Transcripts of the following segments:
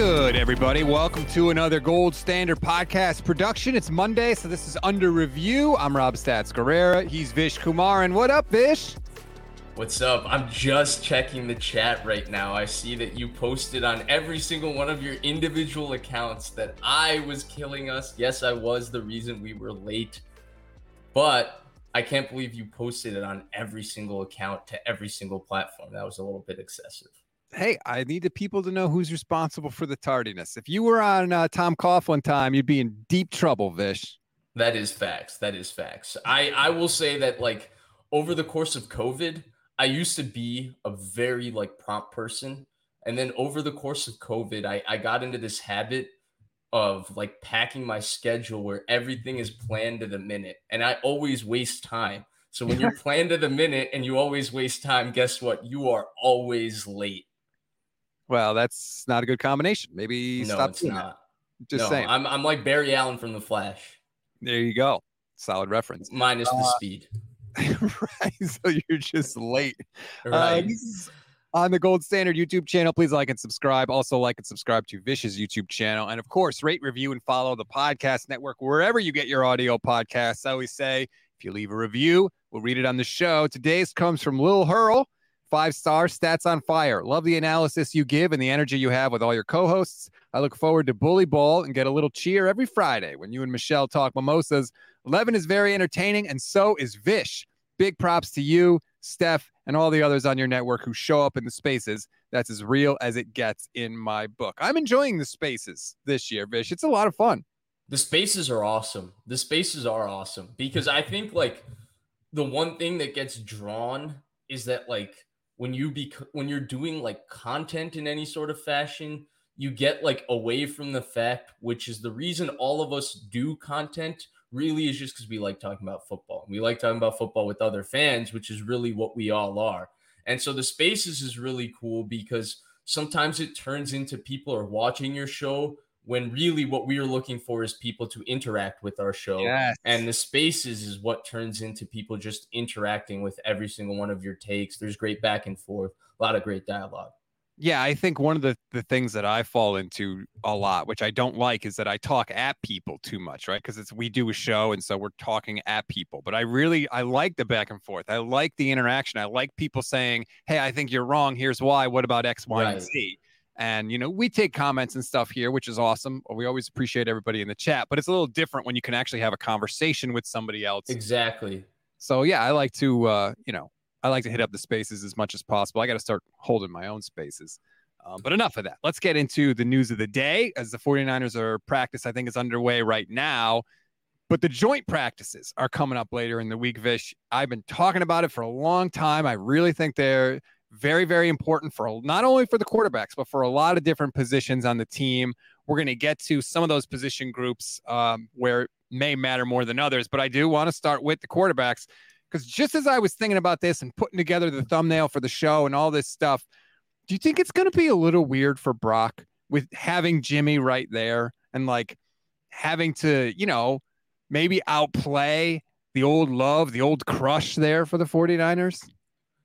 Good, everybody? Welcome to another Gold Standard Podcast production. It's Monday, so this is under review. I'm Rob Stats Guerrera. He's Vish Kumaran. And what up, Vish? What's up? I'm just checking the chat right now. I see that you posted on every single one of your individual accounts that I was killing us. Yes, I was the reason we were late. But I can't believe you posted it on every single account to every single platform. That was a little bit excessive. Hey, I need the people to know who's responsible for the tardiness. If you were on uh, Tom Coughlin time, you'd be in deep trouble, Vish. That is facts. That is facts. I I will say that like over the course of COVID, I used to be a very like prompt person, and then over the course of COVID, I I got into this habit of like packing my schedule where everything is planned to the minute, and I always waste time. So when you're planned to the minute and you always waste time, guess what? You are always late. Well, that's not a good combination. Maybe No, stop doing that. not. Just no, saying. I'm I'm like Barry Allen from The Flash, there you go. Solid reference. minus the Uh, speed. right. So you're just late. Uh, Right. is on the Gold Standard YouTube channel. Please like and subscribe. Also, like and subscribe to Vish's YouTube channel. And of course, rate, review, and follow the podcast network wherever you get your audio podcasts. I always say if you leave a review, we'll read it on the show. Today's comes from Lil Hurl. Five stars, stats on fire. Love the analysis you give and the energy you have with all your co hosts. I look forward to Bully Ball and get a little cheer every Friday when you and Michelle talk mimosas. Levin is very entertaining, and so is Vish. Big props to you, Steph, and all the others on your network who show up in the spaces. That's as real as it gets in my book. I'm enjoying the spaces this year, Vish. It's a lot of fun. The spaces are awesome. The spaces are awesome because I think like the one thing that gets drawn is that like when you be when you're doing like content in any sort of fashion, you get like away from the fact which is the reason all of us do content really is just because we like talking about football. We like talking about football with other fans, which is really what we all are. And so the spaces is really cool because sometimes it turns into people are watching your show when really what we are looking for is people to interact with our show. Yes. And the spaces is what turns into people just interacting with every single one of your takes. There's great back and forth, a lot of great dialogue. Yeah, I think one of the, the things that I fall into a lot, which I don't like, is that I talk at people too much, right? Because it's we do a show and so we're talking at people. But I really I like the back and forth. I like the interaction. I like people saying, Hey, I think you're wrong. Here's why. What about X, Y, and Z? And you know, we take comments and stuff here, which is awesome. We always appreciate everybody in the chat, but it's a little different when you can actually have a conversation with somebody else. Exactly. So yeah, I like to uh, you know, I like to hit up the spaces as much as possible. I got to start holding my own spaces. Um, but enough of that. Let's get into the news of the day as the 49ers are practice, I think, is underway right now. But the joint practices are coming up later in the week, Vish. I've been talking about it for a long time. I really think they're very, very important for not only for the quarterbacks, but for a lot of different positions on the team. We're going to get to some of those position groups um, where it may matter more than others. But I do want to start with the quarterbacks because just as I was thinking about this and putting together the thumbnail for the show and all this stuff, do you think it's going to be a little weird for Brock with having Jimmy right there and like having to, you know, maybe outplay the old love, the old crush there for the 49ers?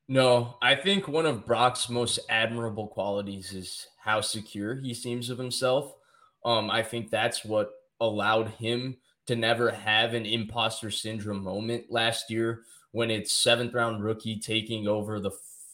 No, I think one of Brock's most admirable qualities is how secure he seems of himself. Um, I think that's what allowed him to never have an imposter syndrome moment last year when it's seventh round rookie taking over the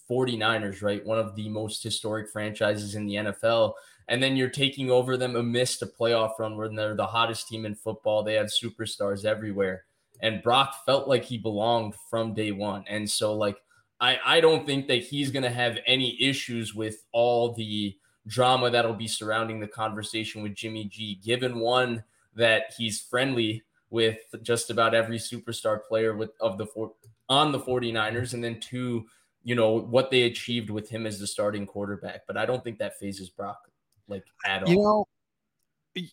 49ers, right? One of the most historic franchises in the NFL. And then you're taking over them amidst a playoff run where they're the hottest team in football. They have superstars everywhere. And Brock felt like he belonged from day one. And so, like, I, I don't think that he's going to have any issues with all the drama that'll be surrounding the conversation with Jimmy G, given one that he's friendly with just about every superstar player with of the four on the 49ers and then two you know what they achieved with him as the starting quarterback but I don't think that fazes Brock like at all. You know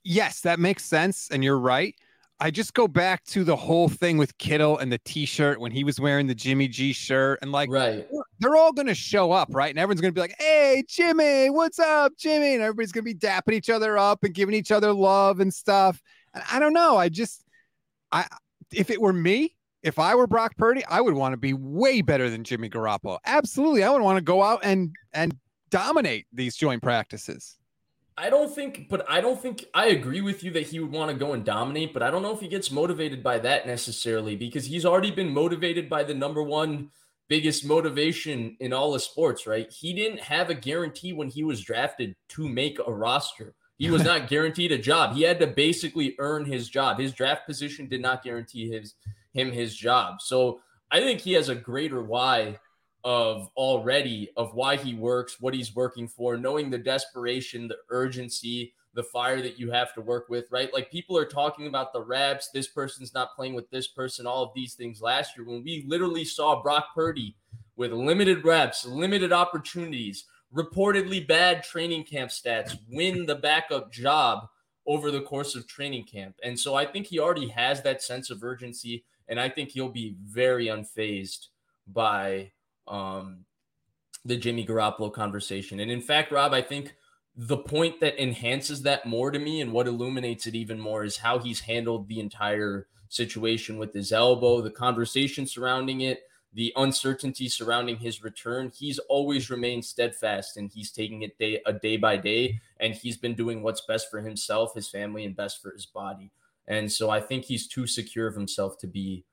yes, that makes sense and you're right. I just go back to the whole thing with Kittle and the T-shirt when he was wearing the Jimmy G shirt, and like, right, they're all gonna show up, right? And everyone's gonna be like, "Hey, Jimmy, what's up, Jimmy?" And everybody's gonna be dapping each other up and giving each other love and stuff. And I don't know. I just, I, if it were me, if I were Brock Purdy, I would want to be way better than Jimmy Garoppolo. Absolutely, I would want to go out and and dominate these joint practices. I don't think, but I don't think I agree with you that he would want to go and dominate, but I don't know if he gets motivated by that necessarily because he's already been motivated by the number one biggest motivation in all of sports, right? He didn't have a guarantee when he was drafted to make a roster. He was not guaranteed a job. He had to basically earn his job. His draft position did not guarantee his him his job. So I think he has a greater why of already of why he works, what he's working for, knowing the desperation, the urgency, the fire that you have to work with, right? Like people are talking about the reps, this person's not playing with this person, all of these things last year when we literally saw Brock Purdy with limited reps, limited opportunities, reportedly bad training camp stats, win the backup job over the course of training camp. And so I think he already has that sense of urgency and I think he'll be very unfazed by um, the Jimmy Garoppolo conversation. And in fact, Rob, I think the point that enhances that more to me and what illuminates it even more is how he's handled the entire situation with his elbow, the conversation surrounding it, the uncertainty surrounding his return. He's always remained steadfast and he's taking it day a day by day and he's been doing what's best for himself, his family and best for his body. And so I think he's too secure of himself to be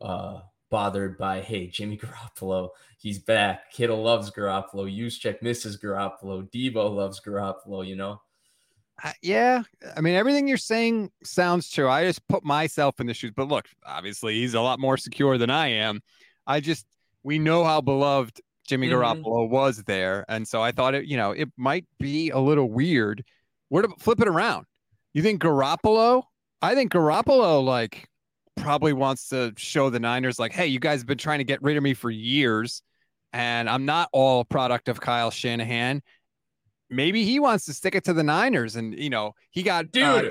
uh bothered by, hey, Jimmy Garoppolo, he's back. Kittle loves Garoppolo. Juszczyk misses Garoppolo. Deebo loves Garoppolo, you know? Uh, yeah. I mean, everything you're saying sounds true. I just put myself in the shoes. But look, obviously, he's a lot more secure than I am. I just, we know how beloved Jimmy mm-hmm. Garoppolo was there. And so I thought it, you know, it might be a little weird. Where to flip it around? You think Garoppolo? I think Garoppolo, like, probably wants to show the Niners like, hey, you guys have been trying to get rid of me for years, and I'm not all product of Kyle Shanahan. Maybe he wants to stick it to the Niners, and you know, he got dude. Uh,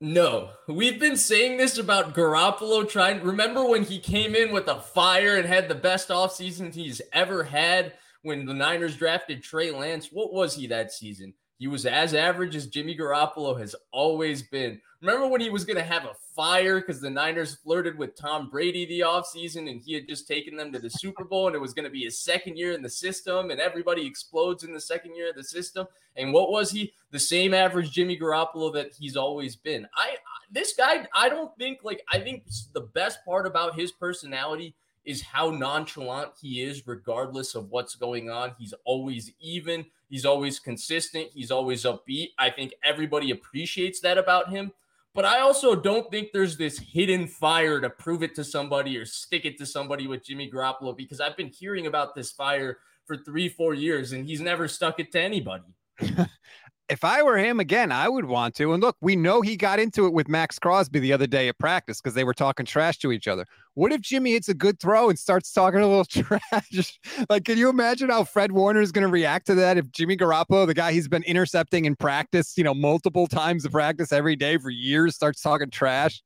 no, we've been saying this about Garoppolo trying. Remember when he came in with a fire and had the best offseason he's ever had when the Niners drafted Trey Lance? What was he that season? He was as average as Jimmy Garoppolo has always been. Remember when he was going to have a fire because the Niners flirted with Tom Brady the offseason and he had just taken them to the Super Bowl and it was going to be his second year in the system and everybody explodes in the second year of the system. And what was he? The same average Jimmy Garoppolo that he's always been. I this guy, I don't think like I think the best part about his personality is how nonchalant he is regardless of what's going on. He's always even. He's always consistent. He's always upbeat. I think everybody appreciates that about him. But I also don't think there's this hidden fire to prove it to somebody or stick it to somebody with Jimmy Garoppolo because I've been hearing about this fire for three, four years and he's never stuck it to anybody. if I were him again, I would want to. And look, we know he got into it with Maxx Crosby the other day at practice because they were talking trash to each other. What if Jimmy hits a good throw and starts talking a little trash? like, can you imagine how Fred Warner is going to react to that if Jimmy Garoppolo, the guy he's been intercepting in practice, you know, multiple times of practice every day for years, starts talking trash?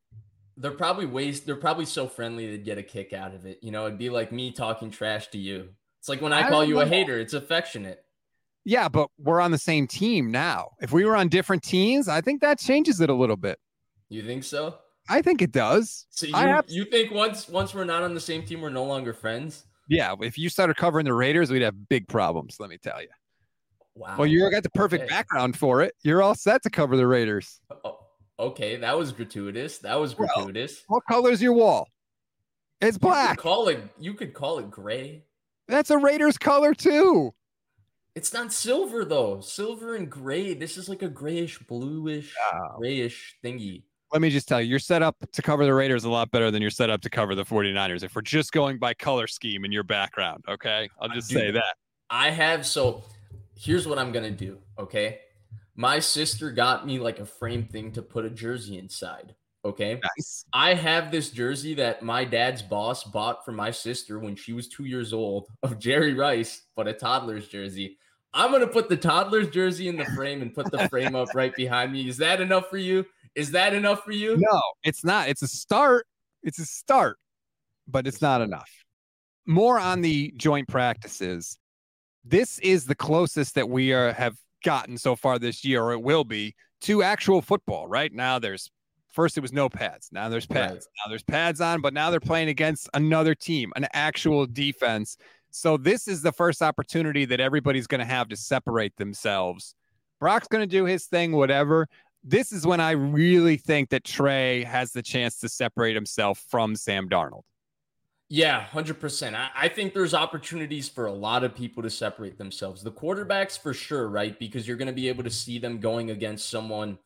They're probably ways. They're probably so friendly they'd get a kick out of it. You know, it'd be like me talking trash to you. It's like when I, I call you know. a hater. It's affectionate. Yeah, but we're on the same team now. If we were on different teams, I think that changes it a little bit. You think so? I think it does. So you, have... you think once once we're not on the same team, we're no longer friends? Yeah, if you started covering the Raiders, we'd have big problems. Let me tell you. Wow. Well, you got the perfect okay. background for it. You're all set to cover the Raiders. Oh, okay, that was gratuitous. That was gratuitous. Well, what color's your wall? It's black. You could call it. You could call it gray. That's a Raiders color too. It's not silver though. Silver and gray. This is like a grayish, bluish, grayish thingy. Let me just tell you, you're set up to cover the Raiders a lot better than you're set up to cover the 49ers. If we're just going by color scheme in your background, okay? I'll uh, just say that. I have so here's what I'm gonna do, okay? My sister got me like a frame thing to put a jersey inside. Okay. Nice. I have this jersey that my dad's boss bought for my sister when she was two years old of Jerry Rice, but a toddler's jersey. I'm gonna put the toddler's jersey in the frame and put the frame up right behind me. Is that enough for you? Is that enough for you? No, it's not. It's a start. It's a start, but it's not enough. More on the joint practices. This is the closest that we are have gotten so far this year, or it will be, to actual football. Right now, there's first it was no pads. Now there's pads. Right. Now there's pads on, but now they're playing against another team, an actual defense. So this is the first opportunity that everybody's going to have to separate themselves. Brock's going to do his thing, whatever. This is when I really think that Trey has the chance to separate himself from Sam Darnold. Yeah, 100%. I, I, think there's opportunities for a lot of people to separate themselves. The quarterbacks, for sure, right? Because you're going to be able to see them going against someone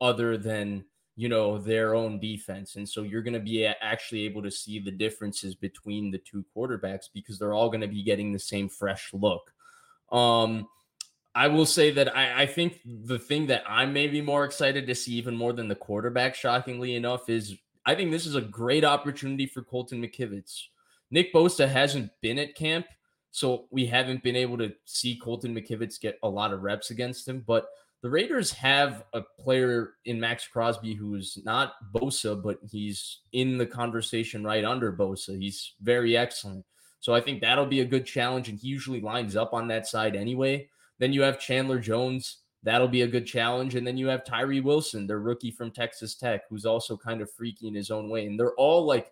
other than you know their own defense and so you're going to be actually able to see the differences between the two quarterbacks because they're all going to be getting the same fresh look. Um i will say that I, I think the thing that i'm maybe more excited to see even more than the quarterback shockingly enough is i think this is a great opportunity for colton mckivitz. Nick bosa hasn't been at camp so we haven't been able to see colton mckivitz get a lot of reps against him but the Raiders have a player in Maxx Crosby who's not Bosa, but he's in the conversation right under Bosa. He's very excellent. So I think that'll be a good challenge, and he usually lines up on that side anyway. Then you have Chandler Jones. That'll be a good challenge. And then you have Tyree Wilson, their rookie from Texas Tech, who's also kind of freaky in his own way. And they're all like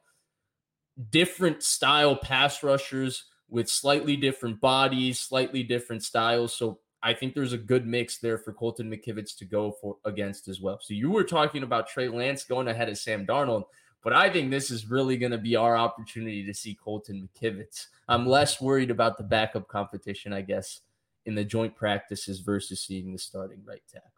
different style pass rushers with slightly different bodies, slightly different styles. So I think there's a good mix there for Colton McKivitz to go for against as well. So you were talking about Trey Lance going ahead of Sam Darnold, but I think this is really going to be our opportunity to see Colton McKivitz. I'm less worried about the backup competition, I guess, in the joint practices versus seeing the starting right tackle.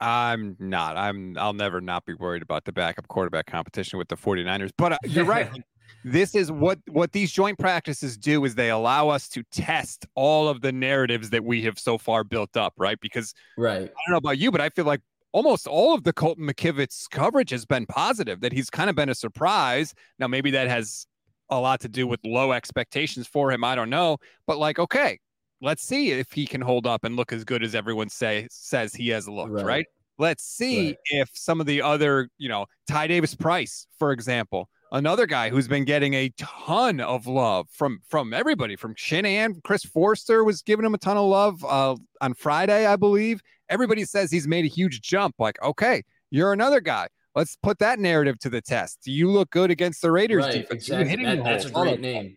I'm not. I'm. I'll never not be worried about the backup quarterback competition with the 49ers. But uh, you're right. this is what what these joint practices do is they allow us to test all of the narratives that we have so far built up, right? Because right. I don't know about you, but I feel like almost all of the Colton McKivitz coverage has been positive, that he's kind of been a surprise. Now, maybe that has a lot to do with low expectations for him. I don't know. But like, okay, let's see if he can hold up and look as good as everyone say says he has looked, right? right? Let's see right. if some of the other, you know, Ty Davis Price, for example, another guy who's been getting a ton of love from from everybody, from Shanahan, Chris Foerster was giving him a ton of love uh, on Friday, I believe. Everybody says he's made a huge jump. Like, okay, you're another guy. Let's put that narrative to the test. Do you look good against the Raiders right, defense? Exactly. That, that's a great name.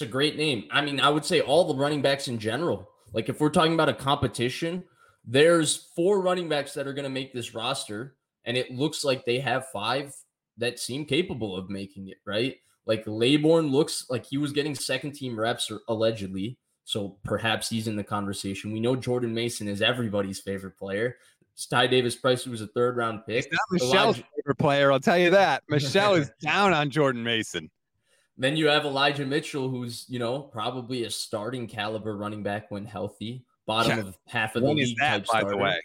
It's a great name. I mean, I would say all the running backs in general. Like if we're talking about a competition, there's four running backs that are going to make this roster, and it looks like they have five that seem capable of making it, right? Like Laborn looks like he was getting second team reps or allegedly. So perhaps he's in the conversation. We know Jordan Mason is everybody's favorite player. Ty Davis Price was a third round pick. He's not Michelle's Elijah- favorite player, I'll tell you that. Michelle is down on Jordan Mason. Then you have Elijah Mitchell, who's you know probably a starting caliber running back when healthy, bottom yeah. of half of the when league that, type by starter. the way.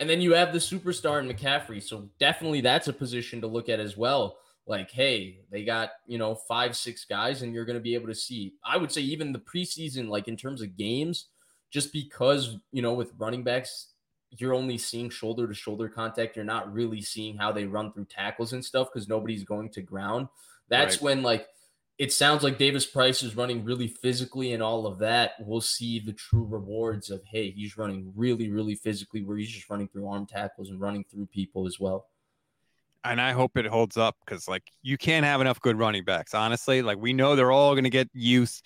And then you have the superstar in McCaffrey. So definitely that's a position to look at as well. Like, hey, they got, you know, five, six guys, and you're going to be able to see. I would say even the preseason, like in terms of games, just because, you know, with running backs, you're only seeing shoulder to shoulder contact. You're not really seeing how they run through tackles and stuff because nobody's going to ground. That's right. when, like, it sounds like Davis Price is running really physically and all of that. We'll see the true rewards of, hey, he's running really, really physically, where he's just running through arm tackles and running through people as well. And I hope it holds up because, like, you can't have enough good running backs, honestly. Like, we know they're all going to get use.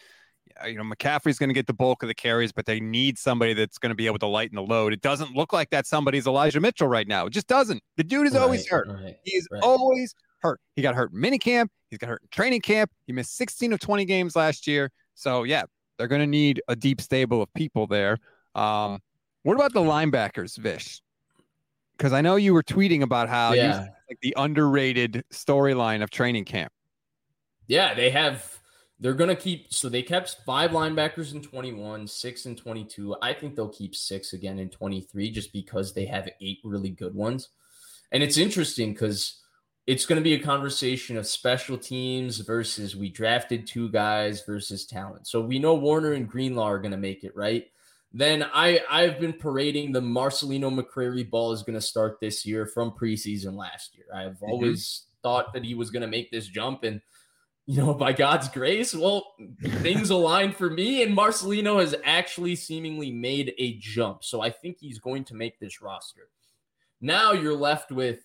Uh, you know, McCaffrey's going to get the bulk of the carries, but they need somebody that's going to be able to lighten the load. It doesn't look like that somebody's Elijah Mitchell right now. It just doesn't. The dude is right, always hurt. Right, He's right. always hurt. He got hurt in minicamp. He's got hurt in training camp. He missed 16 of 20 games last year. So yeah, they're going to need a deep stable of people there. Um, what about the linebackers, Vish? Because I know you were tweeting about how yeah. you like the underrated storyline of training camp. Yeah, they have. They're going to keep. So they kept five linebackers in 21, six in 22. I think they'll keep six again in 23 just because they have eight really good ones. And it's interesting because it's going to be a conversation of special teams versus we drafted two guys versus talent. So we know Warner and Greenlaw are going to make it, right? Then I I've been parading the Marcelino McCrary ball is going to start this year from preseason last year. I've mm-hmm. always thought that he was going to make this jump and you know, by God's grace, well, things aligned for me and Marcelino has actually seemingly made a jump. So I think he's going to make this roster. Now you're left with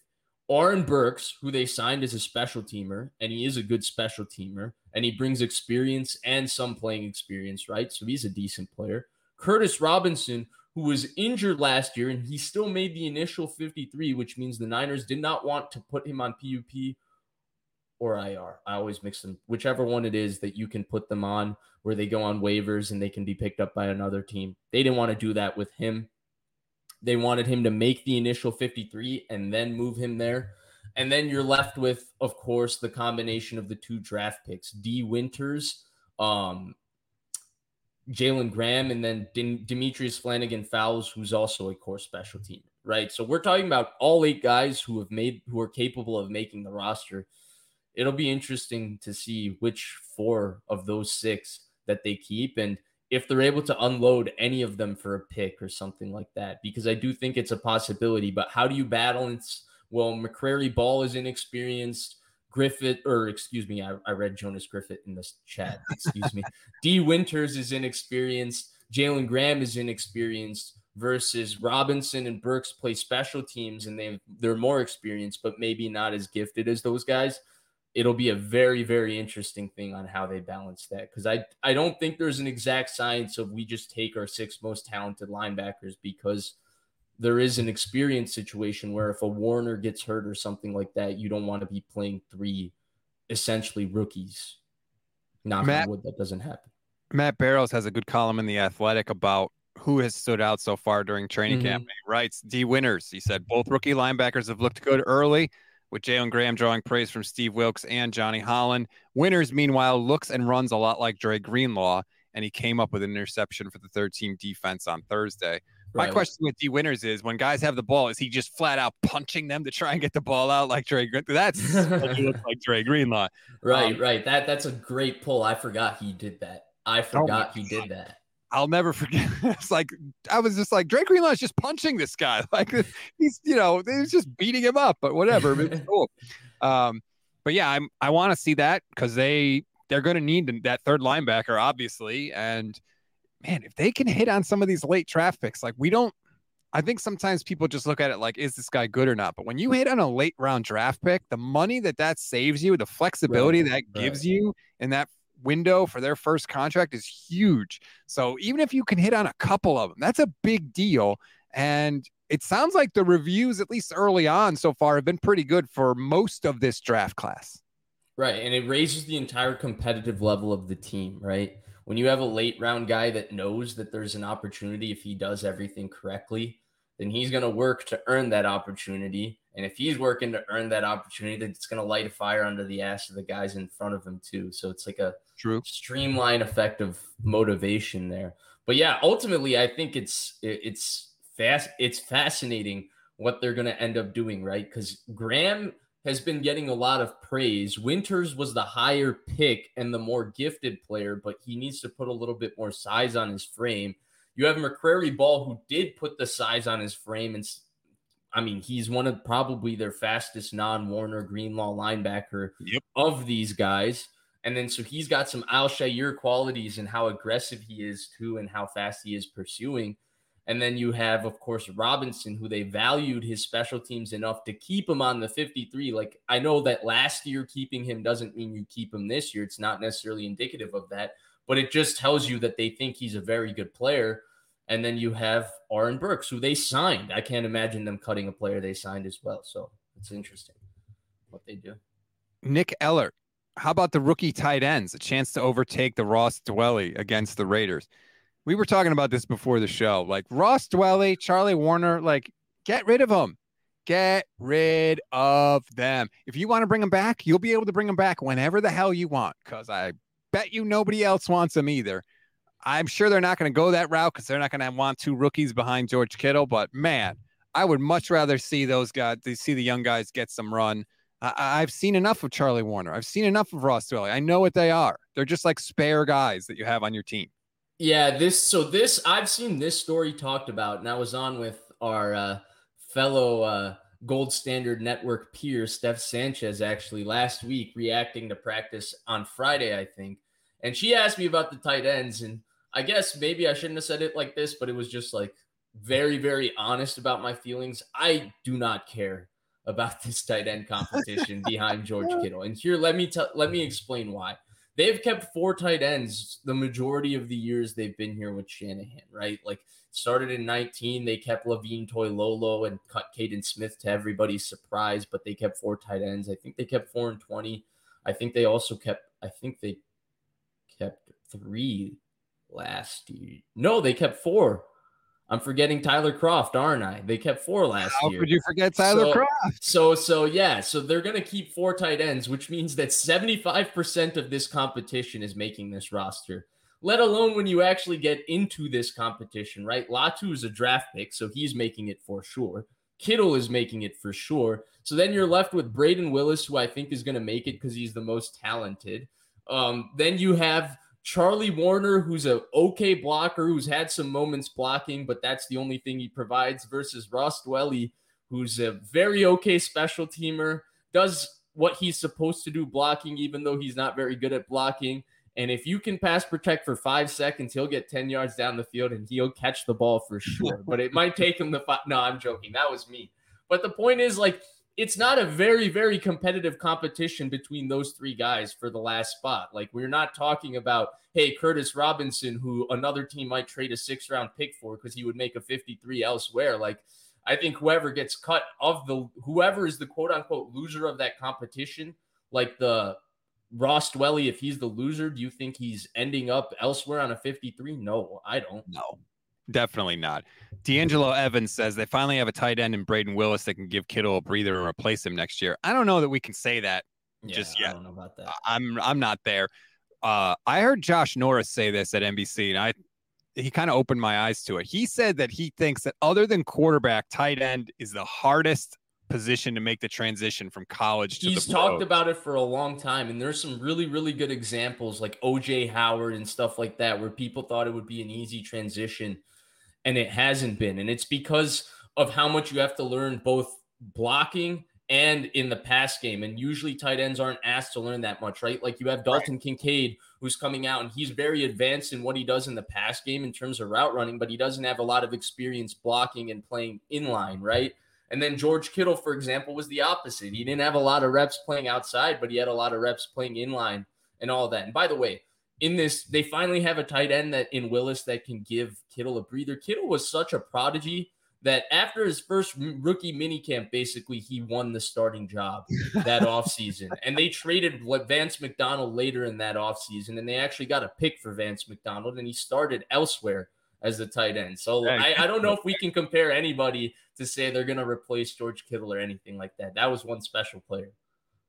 Oren Burks, who they signed as a special teamer, and he is a good special teamer, and he brings experience and some playing experience, right? So he's a decent player. Curtis Robinson, who was injured last year, and he still made the initial 53, which means the Niners did not want to put him on PUP or IR. I always mix them, whichever one it is that you can put them on where they go on waivers and they can be picked up by another team. They didn't want to do that with him. They wanted him to make the initial 53 and then move him there. And then you're left with, of course, the combination of the two draft picks, D. Winters, um, Jalen Graham, and then Demetrius Flannigan Fowles, who's also a core special team, right? So we're talking about all eight guys who have made, who are capable of making the roster. It'll be interesting to see which four of those six that they keep. And if they're able to unload any of them for a pick or something like that, because I do think it's a possibility. But how do you balance? Well, McCrary Ball is inexperienced. Griffith, or excuse me, I, I read Jonas Griffith in this chat. Excuse me. D. Winters is inexperienced. Jalen Graham is inexperienced versus Robinson and Burks play special teams and they they're more experienced, but maybe not as gifted as those guys it'll be a very very interesting thing on how they balance that because I I don't think there's an exact science of we just take our six most talented linebackers because there is an experience situation where if a Warner gets hurt or something like that, you don't want to be playing three essentially rookies. Not Matt, wood, that doesn't happen. Matt Barrows has a good column in the Athletic about who has stood out so far during training mm-hmm. camp. He writes Dee Winters. He said both rookie linebackers have looked good early with Jalen Graham drawing praise from Steve Wilks and Johnny Holland. Winters, meanwhile, looks and runs a lot like Dre Greenlaw, and he came up with an interception for the third team defense on Thursday. My Right. question with D Winters is when guys have the ball, is he just flat out punching them to try and get the ball out like Dre? That's what he looks like Dre Greenlaw. Right, Um, right. That that's a great pull. I forgot he did that. I forgot he did that. I'll never forget. It's like I was just like Dre Greenlaw is just punching this guy. Like he's you know he's just beating him up, but whatever. Cool. Um, but yeah, I'm I want to see that because they they're going to need that third linebacker obviously. And man, if they can hit on some of these late draft picks, like we don't. I think sometimes people just look at it like, is this guy good or not? But when you hit on a late round draft pick, the money that that saves you, the flexibility Right, that gives you in that window for their first contract is huge. So even if you can hit on a couple of them, that's a big deal. And it sounds like the reviews, at least early on so far, have been pretty good for most of this draft class. Right. And it raises the entire competitive level of the team, right? When you have a late round guy that knows that there's an opportunity if he does everything correctly, then he's going to work to earn that opportunity. And if he's working to earn that opportunity, then it's going to light a fire under the ass of the guys in front of him, too. So it's like a True. streamline effect of motivation there. But yeah, ultimately, I think it's it's fast. It's fascinating what they're going to end up doing, right? Because Graham has been getting a lot of praise. Winters was the higher pick and the more gifted player, but he needs to put a little bit more size on his frame. You have McCrary Ball, who did put the size on his frame, and I mean, he's one of probably their fastest non-Warner Greenlaw linebacker Yep. of these guys. And then so he's got some Al Shaair qualities and how aggressive he is too, and how fast he is pursuing. And then you have, of course, Robinson, who they valued his special teams enough to keep him on the 53. Like, I know that last year keeping him doesn't mean you keep him this year. It's not necessarily indicative of that, but it just tells you that they think he's a very good player. And then you have Oren Burks, who they signed. I can't imagine them cutting a player they signed as well. So it's interesting what they do. Nick Eller, how about the rookie tight ends? A chance to overtake the Ross Dwelley against the Raiders. We were talking about this before the show. Like Ross Dwelley, Charlie Woerner, like get rid of them. Get rid of them. If you want to bring them back, you'll be able to bring them back whenever the hell you want. Because I bet you nobody else wants them either. I'm sure they're not going to go that route because they're not going to want two rookies behind George Kittle. But man, I would much rather see those guys, see the young guys get some run. I, I've seen enough of Charlie Woerner. I've seen enough of Ross Dwelley. I know what they are. They're just like spare guys that you have on your team. Yeah, this so this I've seen this story talked about, and I was on with our uh, fellow uh, Gold Standard Network peer Steph Sanchez actually last week, reacting to practice on Friday, I think, and she asked me about the tight ends, and I guess maybe I shouldn't have said it like this, but it was just like very, very honest about my feelings. I do not care about this tight end competition behind George Kittle, and here let me tell let me explain why they've kept four tight ends the majority of the years they've been here with Shanahan, right? Like started in 19, they kept Levine Toilolo and cut Kaden Smith to everybody's surprise, but they kept four tight ends. I think they kept four and 20. I think they also kept, I think they kept three last year. No, they kept four. I'm forgetting Tyler Kroft, aren't I? They kept four last How year. could you forget Tyler So- Kroft? So, so yeah, so they're to keep four tight ends, which means that 75% of this competition is making this roster, let alone when you actually get into this competition, right? Latu is a draft pick, so he's making it for sure. Kittle is making it for sure. So then you're left with Brayden Willis, who I think is going to make it because he's the most talented. Um, then you have Charlie Woerner, who's a okay blocker, who's had some moments blocking, but that's the only thing he provides, versus Ross Dwelley, who's a very okay special teamer, does what he's supposed to do blocking, even though he's not very good at blocking. And if you can pass protect for five seconds, he'll get 10 yards down the field and he'll catch the ball for sure. but it might take him the five. No, I'm joking. That was me. But the point is, like, it's not a very, very competitive competition between those three guys for the last spot. Like, we're not talking about, hey, Curtis Robinson, who another team might trade a six round pick for because he would make a 53 elsewhere. Like, I think whoever gets cut of the whoever is the quote unquote loser of that competition, like the Ross Dwelley, if he's the loser, do you think he's ending up elsewhere on a 53? No, I don't. No, definitely not. D'Angelo Evans says they finally have a tight end in Brayden Willis that can give Kittle a breather and replace him next year. I don't know that we can say that just yet. I don't know about that. I'm I'm not there. Uh, I heard Josh Norris say this at NBC, and I he kind of opened my eyes to it. He said that he thinks that other than quarterback, tight end is the hardest position to make the transition from college to He's talked about it for a long time, and there's some really, really good examples like OJ Howard and stuff like that, where people thought it would be an easy transition, and it hasn't been. And it's because of how much you have to learn both blocking and in the pass game. And usually tight ends aren't asked to learn that much, right? Like you have Dalton Kincaid who's coming out and he's very advanced in what he does in the pass game in terms of route running, but he doesn't have a lot of experience blocking and playing inline, right? And then George Kittle, for example, was the opposite. He didn't have a lot of reps playing outside, but he had a lot of reps playing inline and all that. And by the way, in this, they finally have a tight end that in Willis that can give Kittle a breather. Kittle was such a prodigy that after his first rookie minicamp, basically he won the starting job that offseason. And they traded what Vance McDonald later in that offseason, and they actually got a pick for Vance McDonald, and he started elsewhere as the tight end. So I, I don't know if we can compare anybody to say they're going to replace George Kittle or anything like that. That was one special player.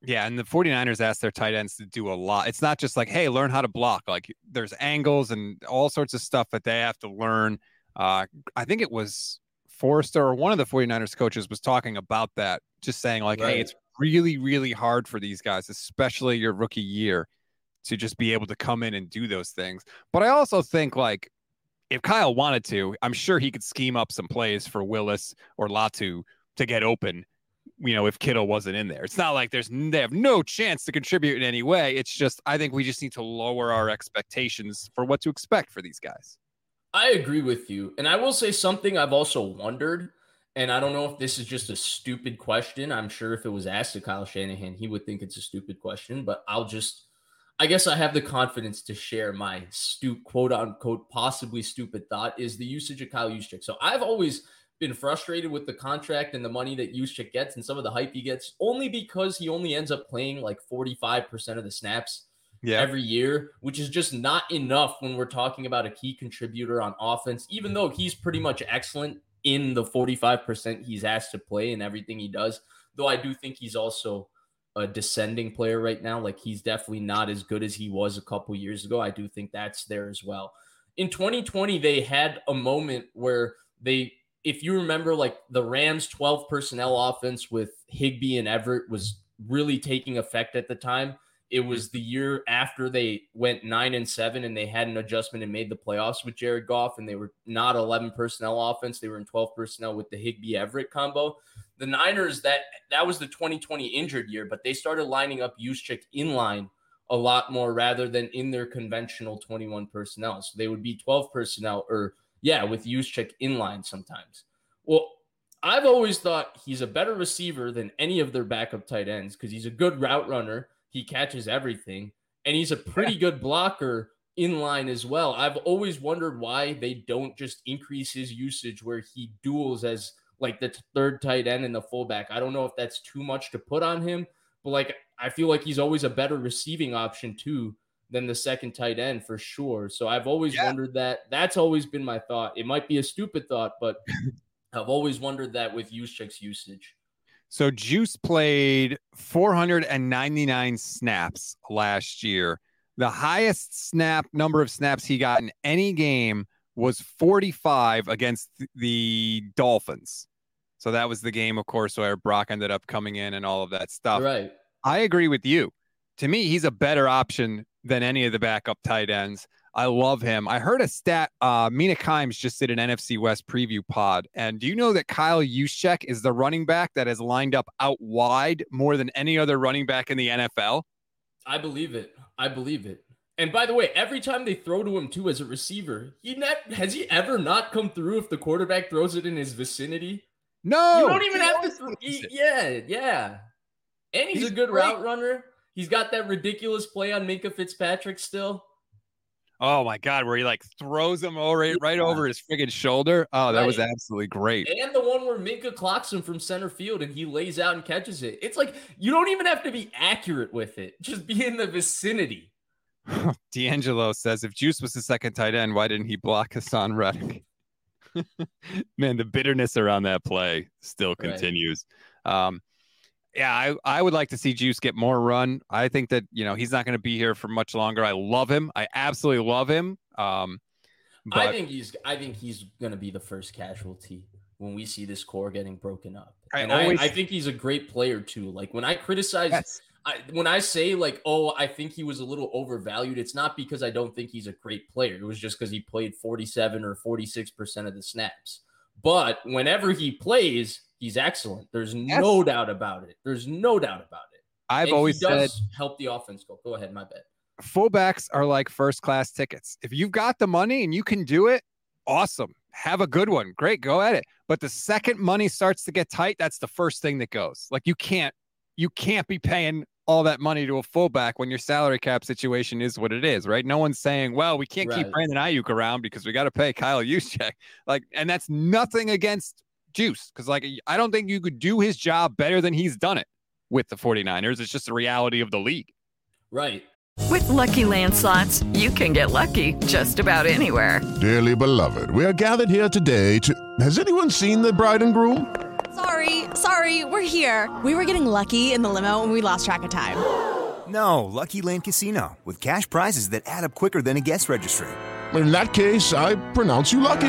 Yeah, and the 49ers ask their tight ends to do a lot. It's not just like, hey, learn how to block. Like there's angles and all sorts of stuff that they have to learn. Uh, I think it was Foerster or one of the 49ers coaches was talking about that, just saying, like, Right. hey, it's really, really hard for these guys, especially your rookie year, to just be able to come in and do those things. But I also think, like, if Kyle wanted to, I'm sure he could scheme up some plays for Willis or Latu to get open. You know, if Kittle wasn't in there, it's not like there's they have no chance to contribute in any way. It's just I think we just need to lower our expectations for what to expect for these guys. I agree with you. And I will say something I've also wondered, and I don't know if this is just a stupid question. I'm sure if it was asked to Kyle Shanahan, he would think it's a stupid question, but I'll just, I guess I have the confidence to share my stu- quote unquote, possibly stupid thought is the usage of Kyle Juszczyk. So I've always been frustrated with the contract and the money that Juszczyk gets and some of the hype he gets only because he only ends up playing like 45% of the snaps Yeah. every year, which is just not enough when we're talking about a key contributor on offense, even though he's pretty much excellent in the 45% he's asked to play and everything he does. Though I do think he's also a descending player right now. Like he's definitely not as good as he was a couple years ago. I do think that's there as well. In 2020, they had a moment where they, if you remember, like the Rams 12 personnel offense with Higbee and Everett was really taking effect at the time. It was the year after they went nine and seven and they had an adjustment and made the playoffs with Jared Goff, and they were not 11 personnel offense. They were in 12 personnel with the Higbee Everett combo. The Niners, that that was the 2020 injured year, but they started lining up Juszczyk in line a lot more rather than in their conventional 21 personnel. So they would be 12 personnel or yeah, with Juszczyk in line sometimes. Well, I've always thought he's a better receiver than any of their backup tight ends because he's a good route runner. He catches everything, and he's a pretty good blocker in line as well. I've always wondered why they don't just increase his usage where he duels as like the third tight end and the fullback. I don't know if that's too much to put on him, but like I feel like he's always a better receiving option too than the second tight end for sure. So I've always wondered that. That's always been my thought. It might be a stupid thought, but I've always wondered that with Juszczyk's usage. So Juice played 499 snaps last year. The highest snap number of snaps he got in any game was 45 against the Dolphins. So that was the game, of course, where Brock ended up coming in and all of that stuff. Right. I agree with you. To me, he's a better option than any of the backup tight ends. I love him. I heard a stat. Uh, Mina Kimes just did an NFC West preview pod. And do you know that Kyle Juszczyk is the running back that has lined up out wide more than any other running back in the NFL? I believe it. I believe it. And by the way, every time they throw to him too as a receiver, he ne- has he ever not come through if the quarterback throws it in his vicinity? No, you don't even have to. Th- does he- it. yeah, yeah. And he's, He's a good great. route runner. He's got that ridiculous play on Minkah Fitzpatrick still. Oh my God, where he like throws him right, right over his friggin' shoulder. Oh, that was absolutely great. And the one where Minkah clocks him from center field and he lays out and catches it. It's like you don't even have to be accurate with it. Just be in the vicinity. D'Angelo says if Juice was the second tight end, why didn't he block Haason Reddick? Man, the bitterness around that play still Right. continues. Um, yeah, I, I would like to see Juice get more run. I think that, you know, he's not going to be here for much longer. I love him. I absolutely love him. Um, I think he's I think he's gonna be the first casualty when we see this core getting broken up. I and always- I, I think he's a great player too. Like when I criticize I, when I say like, oh, I think he was a little overvalued, it's not because I don't think he's a great player. It was just because he played 47 or 46% of the snaps. But whenever he plays, he's excellent. There's no doubt about it. There's no doubt about it. I've And he always does said- help the offense go. Go ahead, my bad. fullbacks are like first class tickets. If you've got the money and you can do it, awesome. Have a good one. Great, go at it. But the second money starts to get tight, that's the first thing that goes. Like you can't you can't be paying all that money to a fullback when your salary cap situation is what it is, right? No one's saying, "Well, we can't keep Right. Brandon Aiyuk around because we got to pay Kyle Juszczyk." Like, and that's nothing against Juice because, like, I don't think you could do his job better than he's done it with the 49ers. It's just the reality of the league. Right. With Lucky Land slots, you can get lucky just about anywhere. Dearly beloved, we are gathered here today to. Has anyone seen the bride and groom? Sorry, sorry, we're here. We were getting lucky in the limo and we lost track of time. No, Lucky Land Casino, with cash prizes that add up quicker than a guest registry. In that case, I pronounce you lucky.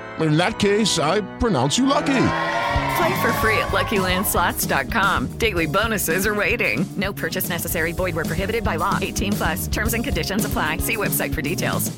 In that case, I pronounce you lucky. Play for free at LuckyLandSlots.com. Daily bonuses are waiting. No purchase necessary. Void where prohibited by law. 18 plus. Terms and conditions apply. See website for details.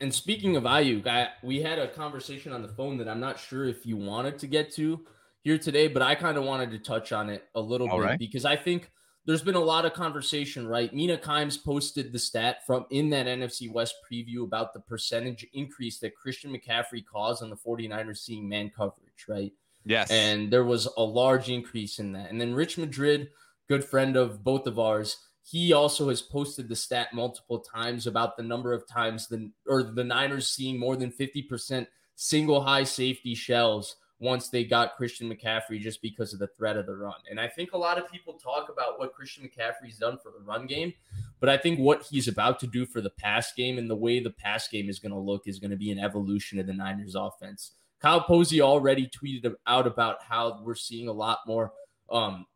And speaking of Aiyuk, I, we had a conversation on the phone that I'm not sure if you wanted to get to here today, but I kind of wanted to touch on it a little All bit right. because I think there's been a lot of conversation, right? Mina Kimes posted the stat from in that NFC West preview about the percentage increase that Christian McCaffrey caused on the 49ers seeing man coverage, right? Yes. And there was a large increase in that. And then Rich Madrid, good friend of both of ours, he also has posted the stat multiple times about the number of times the or the Niners seeing more than 50% single high safety shells once they got Christian McCaffrey just because of the threat of the run. And I think a lot of people talk about what Christian McCaffrey's done for the run game, but I think what he's about to do for the pass game and the way the pass game is going to look is going to be an evolution of the Niners offense. Kyle Posey already tweeted out about how we're seeing a lot more um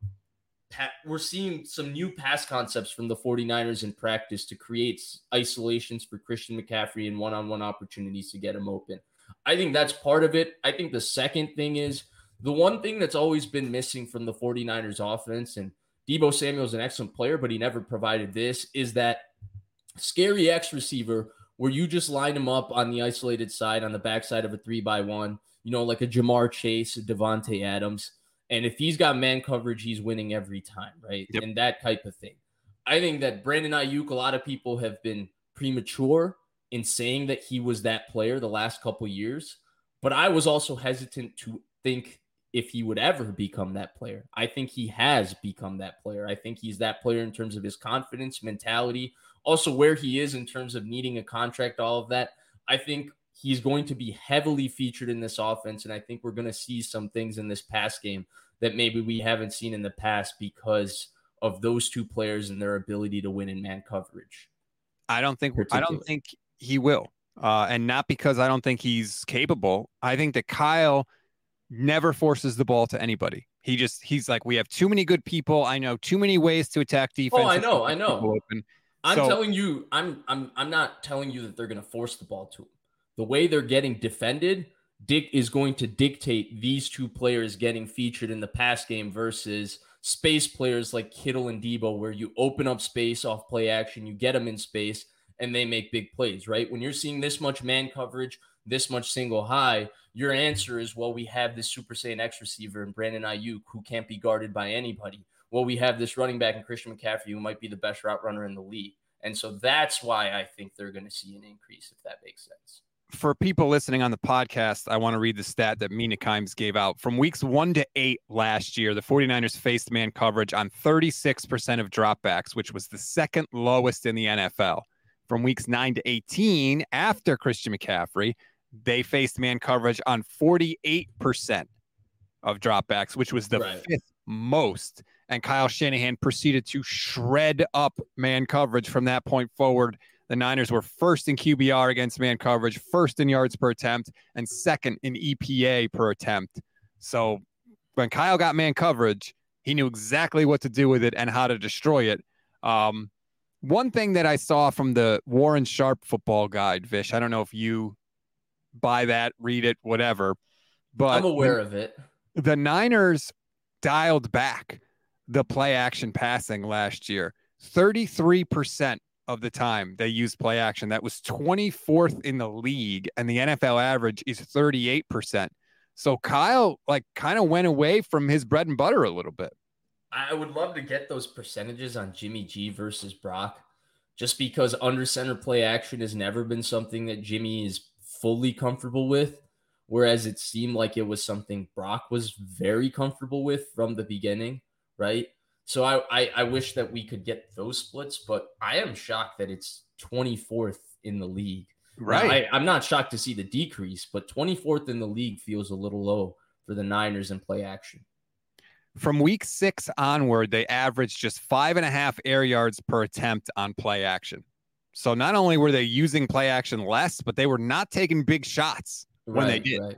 we're seeing some new pass concepts from the 49ers in practice to create isolations for Christian McCaffrey and one-on-one opportunities to get him open. I think that's part of it. I think the second thing is the one thing that's always been missing from the 49ers offense and Deebo Samuel's an excellent player, but he never provided this is that scary X receiver where you just line him up on the isolated side on the backside of a three by one, you know, like a Ja'Marr Chase, a Davante Adams. And if he's got man coverage, he's winning every time, right? And that type of thing. I think that Brandon Aiyuk, a lot of people have been premature in saying that he was that player the last couple years, but I was also hesitant to think if he would ever become that player. I think he has become that player. I think he's that player in terms of his confidence, mentality, also where he is in terms of needing a contract, all of that. I think he's going to be heavily featured in this offense. And I think we're going to see some things in this pass game that maybe we haven't seen in the past because of those two players and their ability to win in man coverage. I don't think I don't think he will. Uh, and not because I don't think he's capable. I think that Kyle never forces the ball to anybody. He just he's like, we have too many good people. I know too many ways to attack defense. Oh, I know, I know. open." I'm So- telling you, I'm I'm I'm not telling you that they're going to force the ball to him. The way they're getting defended, Dick is going to dictate these two players getting featured in the pass game versus space players like Kittle and Deebo, where you open up space off play action, you get them in space, and they make big plays. Right? When you're seeing this much man coverage, this much single high, your answer is, well, we have this Super Saiyan X receiver and Brandon Aiyuk who can't be guarded by anybody. Well, we have this running back and Christian McCaffrey who might be the best route runner in the league. And so that's why I think they're going to see an increase, if that makes sense. for people listening on the podcast, I want to read the stat that Mina Kimes gave out. From weeks one to eight last year, the 49ers faced man coverage on 36% of dropbacks, which was the second lowest in the NFL. From weeks nine to 18, after Christian McCaffrey, they faced man coverage on 48% of dropbacks, which was the Right. fifth most. And Kyle Shanahan proceeded to shred up man coverage from that point forward. The Niners were first in QBR against man coverage, first in yards per attempt, and second in EPA per attempt. So when Kyle got man coverage, he knew exactly what to do with it and how to destroy it. Um, one thing that I saw from the Warren Sharp football guide, Vish, I don't know if you buy that, read it, whatever, but I'm aware of it. the Niners dialed back the play action passing last year. 33% of the time they used play action. That was 24th in the league, and the NFL average is 38%. So Kyle, like, kind of went away from his bread and butter a little bit. I would love to get those percentages on Jimmy G versus Brock, just because under center play action has never been something that Jimmy is fully comfortable with. Whereas it seemed like it was something Brock was very comfortable with from the beginning, right? So I, I, I wish that we could get those splits, but I am shocked that it's 24th in the league. Now, Right. I, I'm not shocked to see the decrease, but 24th in the league feels a little low for the Niners in play action. From week six onward, they averaged just five and a half air yards per attempt on play action. So not only were they using play action less, but they were not taking big shots when they did. right.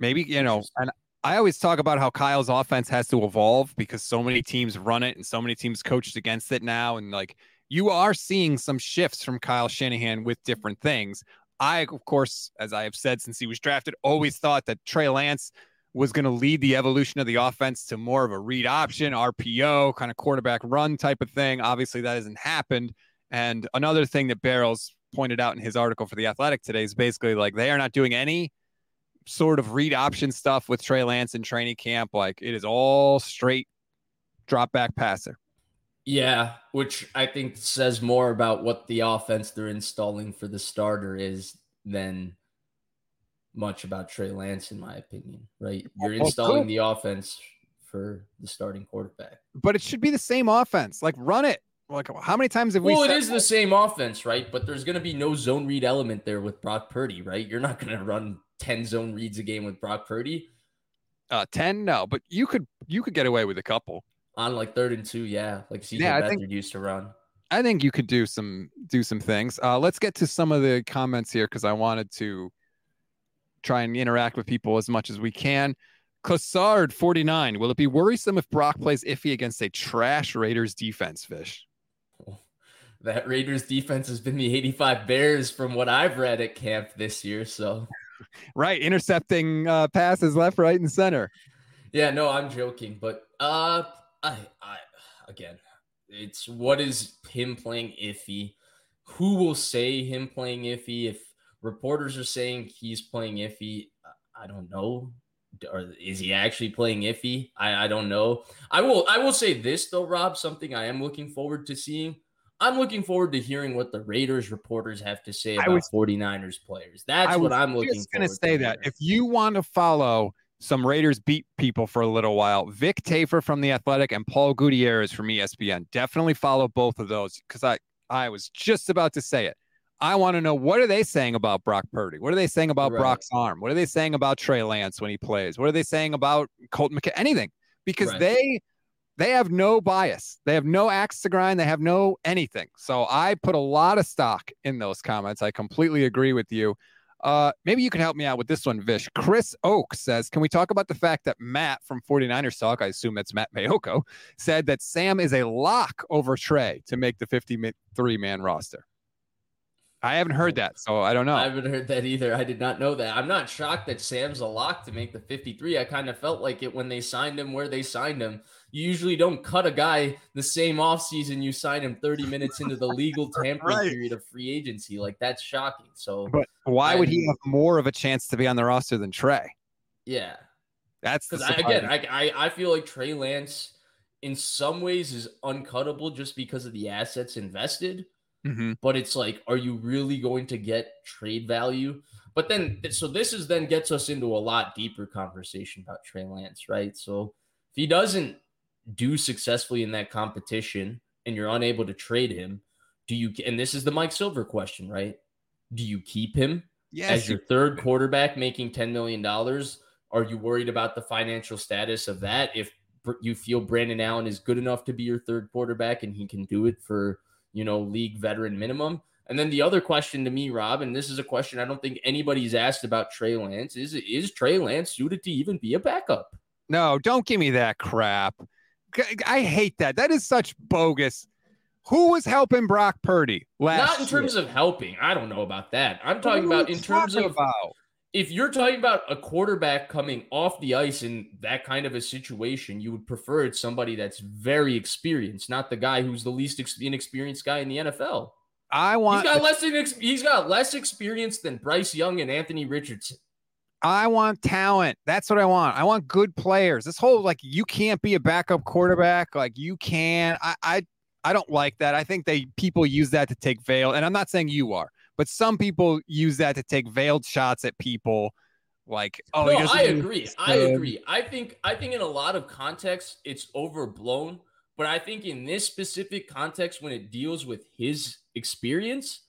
Maybe, you know, and I always talk about how Kyle's offense has to evolve because so many teams run it and so many teams coached against it now. And like you are seeing some shifts from Kyle Shanahan with different things. I, of course, as I have said since he was drafted, always thought that Trey Lance was going to lead the evolution of the offense to more of a read option, RPO, kind of quarterback run type of thing. Obviously, that hasn't happened. And another thing that Barrows pointed out in his article for The Athletic today is basically like they are not doing any sort of read option stuff with Trey Lance in training camp. Like it is all straight drop back passer. Yeah, which I think says more about what the offense they're installing for the starter is than much about Trey Lance, in my opinion. Right? You're installing the offense for the starting quarterback. But it should be the same offense. Like run it. Like how many times have we Well, it is the same offense, right? But there's going to be no zone read element there with Brock Purdy, right? You're not going to run 10 zone reads a game with Brock Purdy uh 10? No, but you could you could get away with a couple. on like third and two. Yeah, like CJ Yeah, Beathard used to run. I think you could do some do some things. Uh, let's get to some of the comments here because I wanted to try and interact with people as much as we can. Cassard 49. Will it be worrisome if Brock plays iffy against a trash Raiders defense, Vish? That Raiders defense has been the 85 Bears from what I've read at camp this year. So, Right, intercepting uh, passes left, right, and center. yeah, no, I'm joking. But, uh, I, I, again, it's what is him playing iffy? Who will say him playing iffy? If reporters are saying he's playing iffy, I don't know. Or is he actually playing iffy? I, I don't know. I will I will say this though, Rob, something I am looking forward to seeing. I'm looking forward to hearing what the Raiders reporters have to say about was- 49ers players. That's what I what was I'm looking just gonna say to that if you want to follow some Raiders beat people for a little while, Vic Tafur from the Athletic and Paul Gutierrez from ESPN, definitely follow both of those because I I was just about to say it. I want to know what are they saying about Brock Purdy? What are they saying about Right. Brock's arm? What are they saying about Trey Lance when he plays? What are they saying about Colton McKay? Anything because Right. they they have no bias. They have no axe to grind. They have no anything. So I put a lot of stock in those comments. I completely agree with you. Uh, maybe you can help me out with this one, Vish. Chris Oak says, Can we talk about the fact that Matt from 49ers Talk, I assume that's Matt Maiocco, said that Sam is a lock over Trey to make the 53 man roster? I haven't heard that, so I don't know. I haven't heard that either. I did not know that. I'm not shocked that Sam's a lock to make the 53. I kind of felt like it when they signed him where they signed him. You usually don't cut a guy the same offseason you sign him 30 minutes into the legal tampering Right. period of free agency. Like that's shocking. So But why would he have more of a chance to be on the roster than Trey? yeah. That's the Because again, I, I I feel like Trey Lance in some ways is uncuttable just because of the assets invested. Mhm. But it's like, are you really going to get trade value? But then, so this is then gets us into a lot deeper conversation about Trey Lance, right? So if he doesn't do successfully in that competition and you're unable to trade him, do you? And this is the Mike Silver question, right? Do you keep him Yes, as your third quarterback making $10 million, are you worried about the financial status of that? If you feel Brandon Allen is good enough to be your third quarterback and he can do it for, you know, league veteran minimum. And then the other question to me, Rob, and this is a question I don't think anybody's asked about Trey Lance, is is Trey Lance suited to even be a backup? No, don't give me that crap. I hate that. That is such bogus. Who was helping Brock Purdy last Not in terms year? of helping. I don't know about that. I'm talking about in terms of about? If you're talking about a quarterback coming off the ice in that kind of a situation, you would prefer it's somebody that's very experienced, not the guy who's the least ex- inexperienced guy in the NFL. I He's want got less he's got less experience than Bryce Young and Anthony Richardson. I want talent. That's what I want. I want good players. This whole like you can't be a backup quarterback, like you can. I I I don't like that. I think they people use that to take veil, and I'm not saying you are, but some people use that to take veiled shots at people. Like, oh, no, I agree. I agree. I think I think in a lot of contexts it's overblown, but I think in this specific context when it deals with his experience,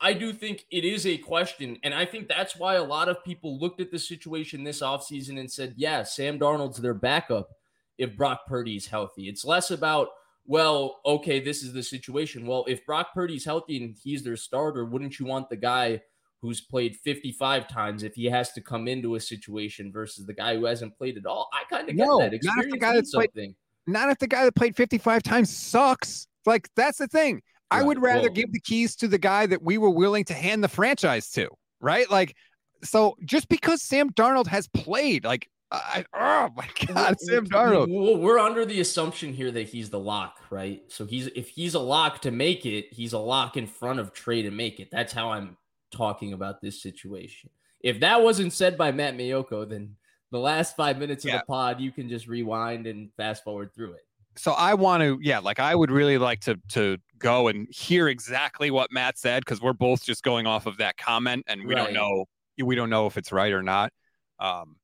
I do think it is a question and I think that's why a lot of people looked at the situation this offseason and said, "Yeah, Sam Darnold's their backup if Brock Purdy's healthy." It's less about well, okay, this is the situation. Well, if Brock Purdy's healthy and he's their starter, wouldn't you want the guy who's played 55 times if he has to come into a situation versus the guy who hasn't played at all? I kind of get No, that. not if the Experience guy that's played- Not if the guy that played 55 times sucks. Like that's the thing. I would rather well- give the keys to the guy that we were willing to hand the franchise to, right? Like, so just because Sam Darnold has played, like, I, oh my God, Sam Darnold. Well, we're under the assumption here that he's the lock, right? So he's if he's a lock to make it, he's a lock in front of Trey to make it. That's how I'm talking about this situation. If that wasn't said by Matt Maiocco, then the last five minutes of Yeah. the pod, you can just rewind and fast forward through it. So I want to, yeah, like I would really like to to go and hear exactly what Matt said because we're both just going off of that comment and we Right. don't know we don't know if it's right or not. Um,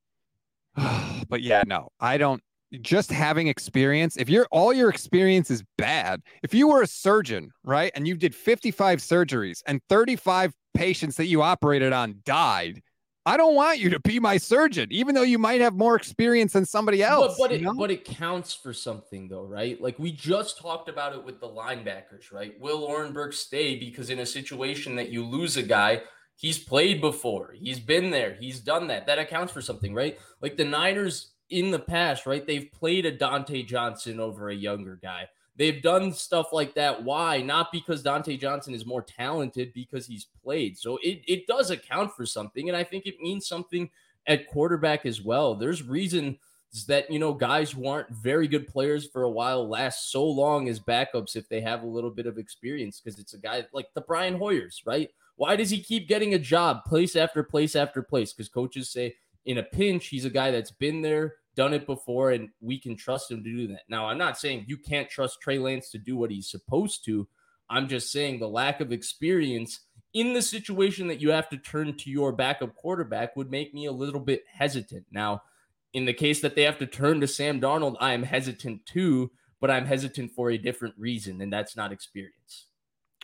but yeah, no, I don't. Just having experience, if you're all your experience is bad, if you were a surgeon, right, and you did 55 surgeries and 35 patients that you operated on died, I don't want you to be my surgeon, even though you might have more experience than somebody else. But, but it know? but it counts for something though, right? Like we just talked about it with the linebackers, right? Will Oren Burks stay because in a situation that you lose a guy, he's played before, he's been there, he's done that. That accounts for something, right? Like the Niners in the past, right? They've played a Dontae Johnson over a younger guy. They've done stuff like that. Why? Not because Dontae Johnson is more talented, because he's played. So it, it does account for something. And I think it means something at quarterback as well. There's reason that you know guys who aren't very good players for a while last so long as backups if they have a little bit of experience because it's a guy like the Brian Hoyers, right? Why does he keep getting a job place after place after place? Because coaches say in a pinch, he's a guy that's been there, done it before, and we can trust him to do that. Now, I'm not saying you can't trust Trey Lance to do what he's supposed to. I'm just saying the lack of experience in the situation that you have to turn to your backup quarterback would make me a little bit hesitant. Now, in the case that they have to turn to Sam Darnold, I am hesitant too, but I'm hesitant for a different reason, and that's not experience.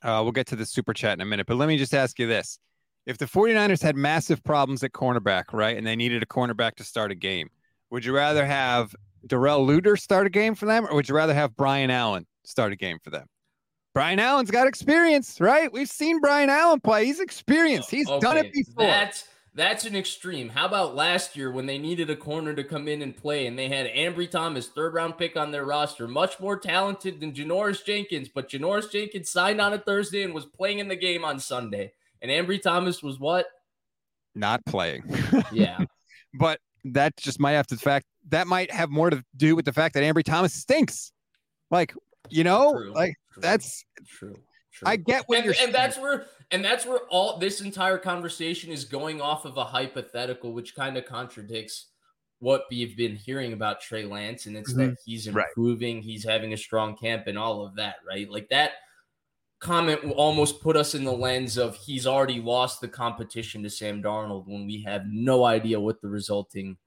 Uh, we'll get to the super chat in a minute, but let me just ask you this. If the 49ers had massive problems at cornerback, right, and they needed a cornerback to start a game, would you rather have Darrell Luter start a game for them, or would you rather have Brian Allen start a game for them? Brian Allen's got experience, right? We've seen Brian Allen play. He's experienced. He's done it before. That's that's an extreme. How about last year when they needed a corner to come in and play, and they had Ambry Thomas, third round pick on their roster, much more talented than Janoris Jenkins, but Janoris Jenkins signed on a Thursday and was playing in the game on Sunday, and Ambry Thomas was what? Not playing. Yeah. but that just might have to fact that might have more to do with the fact that Ambry Thomas stinks. Like, you know, True, like that's true. I get what and, you're and that's where and that's where all this entire conversation is going off of a hypothetical, which kind of contradicts what we've been hearing about Trey Lance, and it's that Mhm. he's Right. improving, he's having a strong camp, and all of that, right? Like that comment will almost put us in the lens of he's already lost the competition to Sam Darnold when we have no idea what the resulting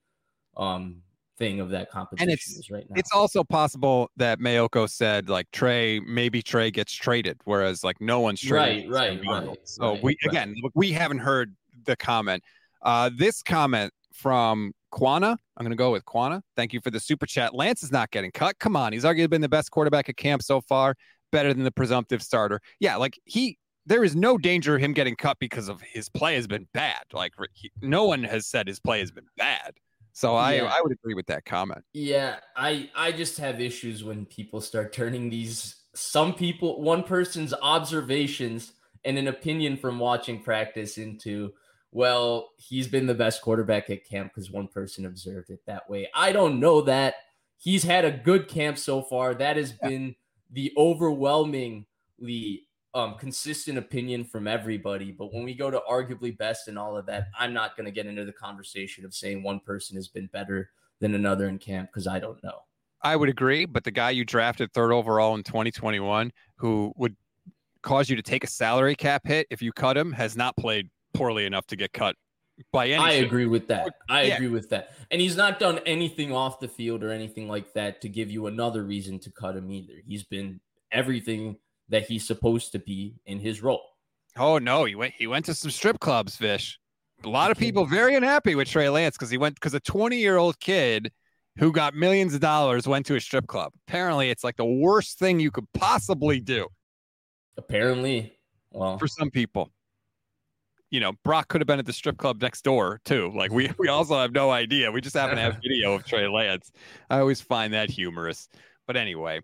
um thing of that competition and it's is right now. it's also possible that Maiocco said like Trey maybe Trey gets traded, whereas like no one's traded. Right, right, right, So right, we right. again we haven't heard the comment. Uh, this comment from Quana. I'm going to go with Quana. Thank you for the super chat. Lance is not getting cut. Come on. He's arguably been the best quarterback at camp so far, better than the presumptive starter. Yeah, like he, there is no danger of him getting cut because of his play has been bad. Like he, no one has said his play has been bad. So I, Yeah. I would agree with that comment. Yeah, I I just have issues when people start turning these some people one person's observations and an opinion from watching practice into well, he's been the best quarterback at camp because one person observed it that way. I don't know that. He's had a good camp so far. That has been the overwhelmingly um, consistent opinion from everybody. But when we go to arguably best and all of that, I'm not going to get into the conversation of saying one person has been better than another in camp because I don't know. I would agree, but the guy you drafted third overall in 2021, who would cause you to take a salary cap hit if you cut him, has not played poorly enough to get cut by any. I agree with that. I Yeah. agree with that. And he's not done anything off the field or anything like that to give you another reason to cut him either. He's been everything that he's supposed to be in his role. Oh no, he went he went to some strip clubs, Vish. A lot of people very unhappy with Trey Lance because he went because a 20 year old kid who got millions of dollars went to a strip club. Apparently, it's like the worst thing you could possibly do Apparently, well, for some people. You know, Brock could have been at the strip club next door too. Like we we also have no idea. We just happen to have video of Trey Lance. I always find that humorous. But anyway,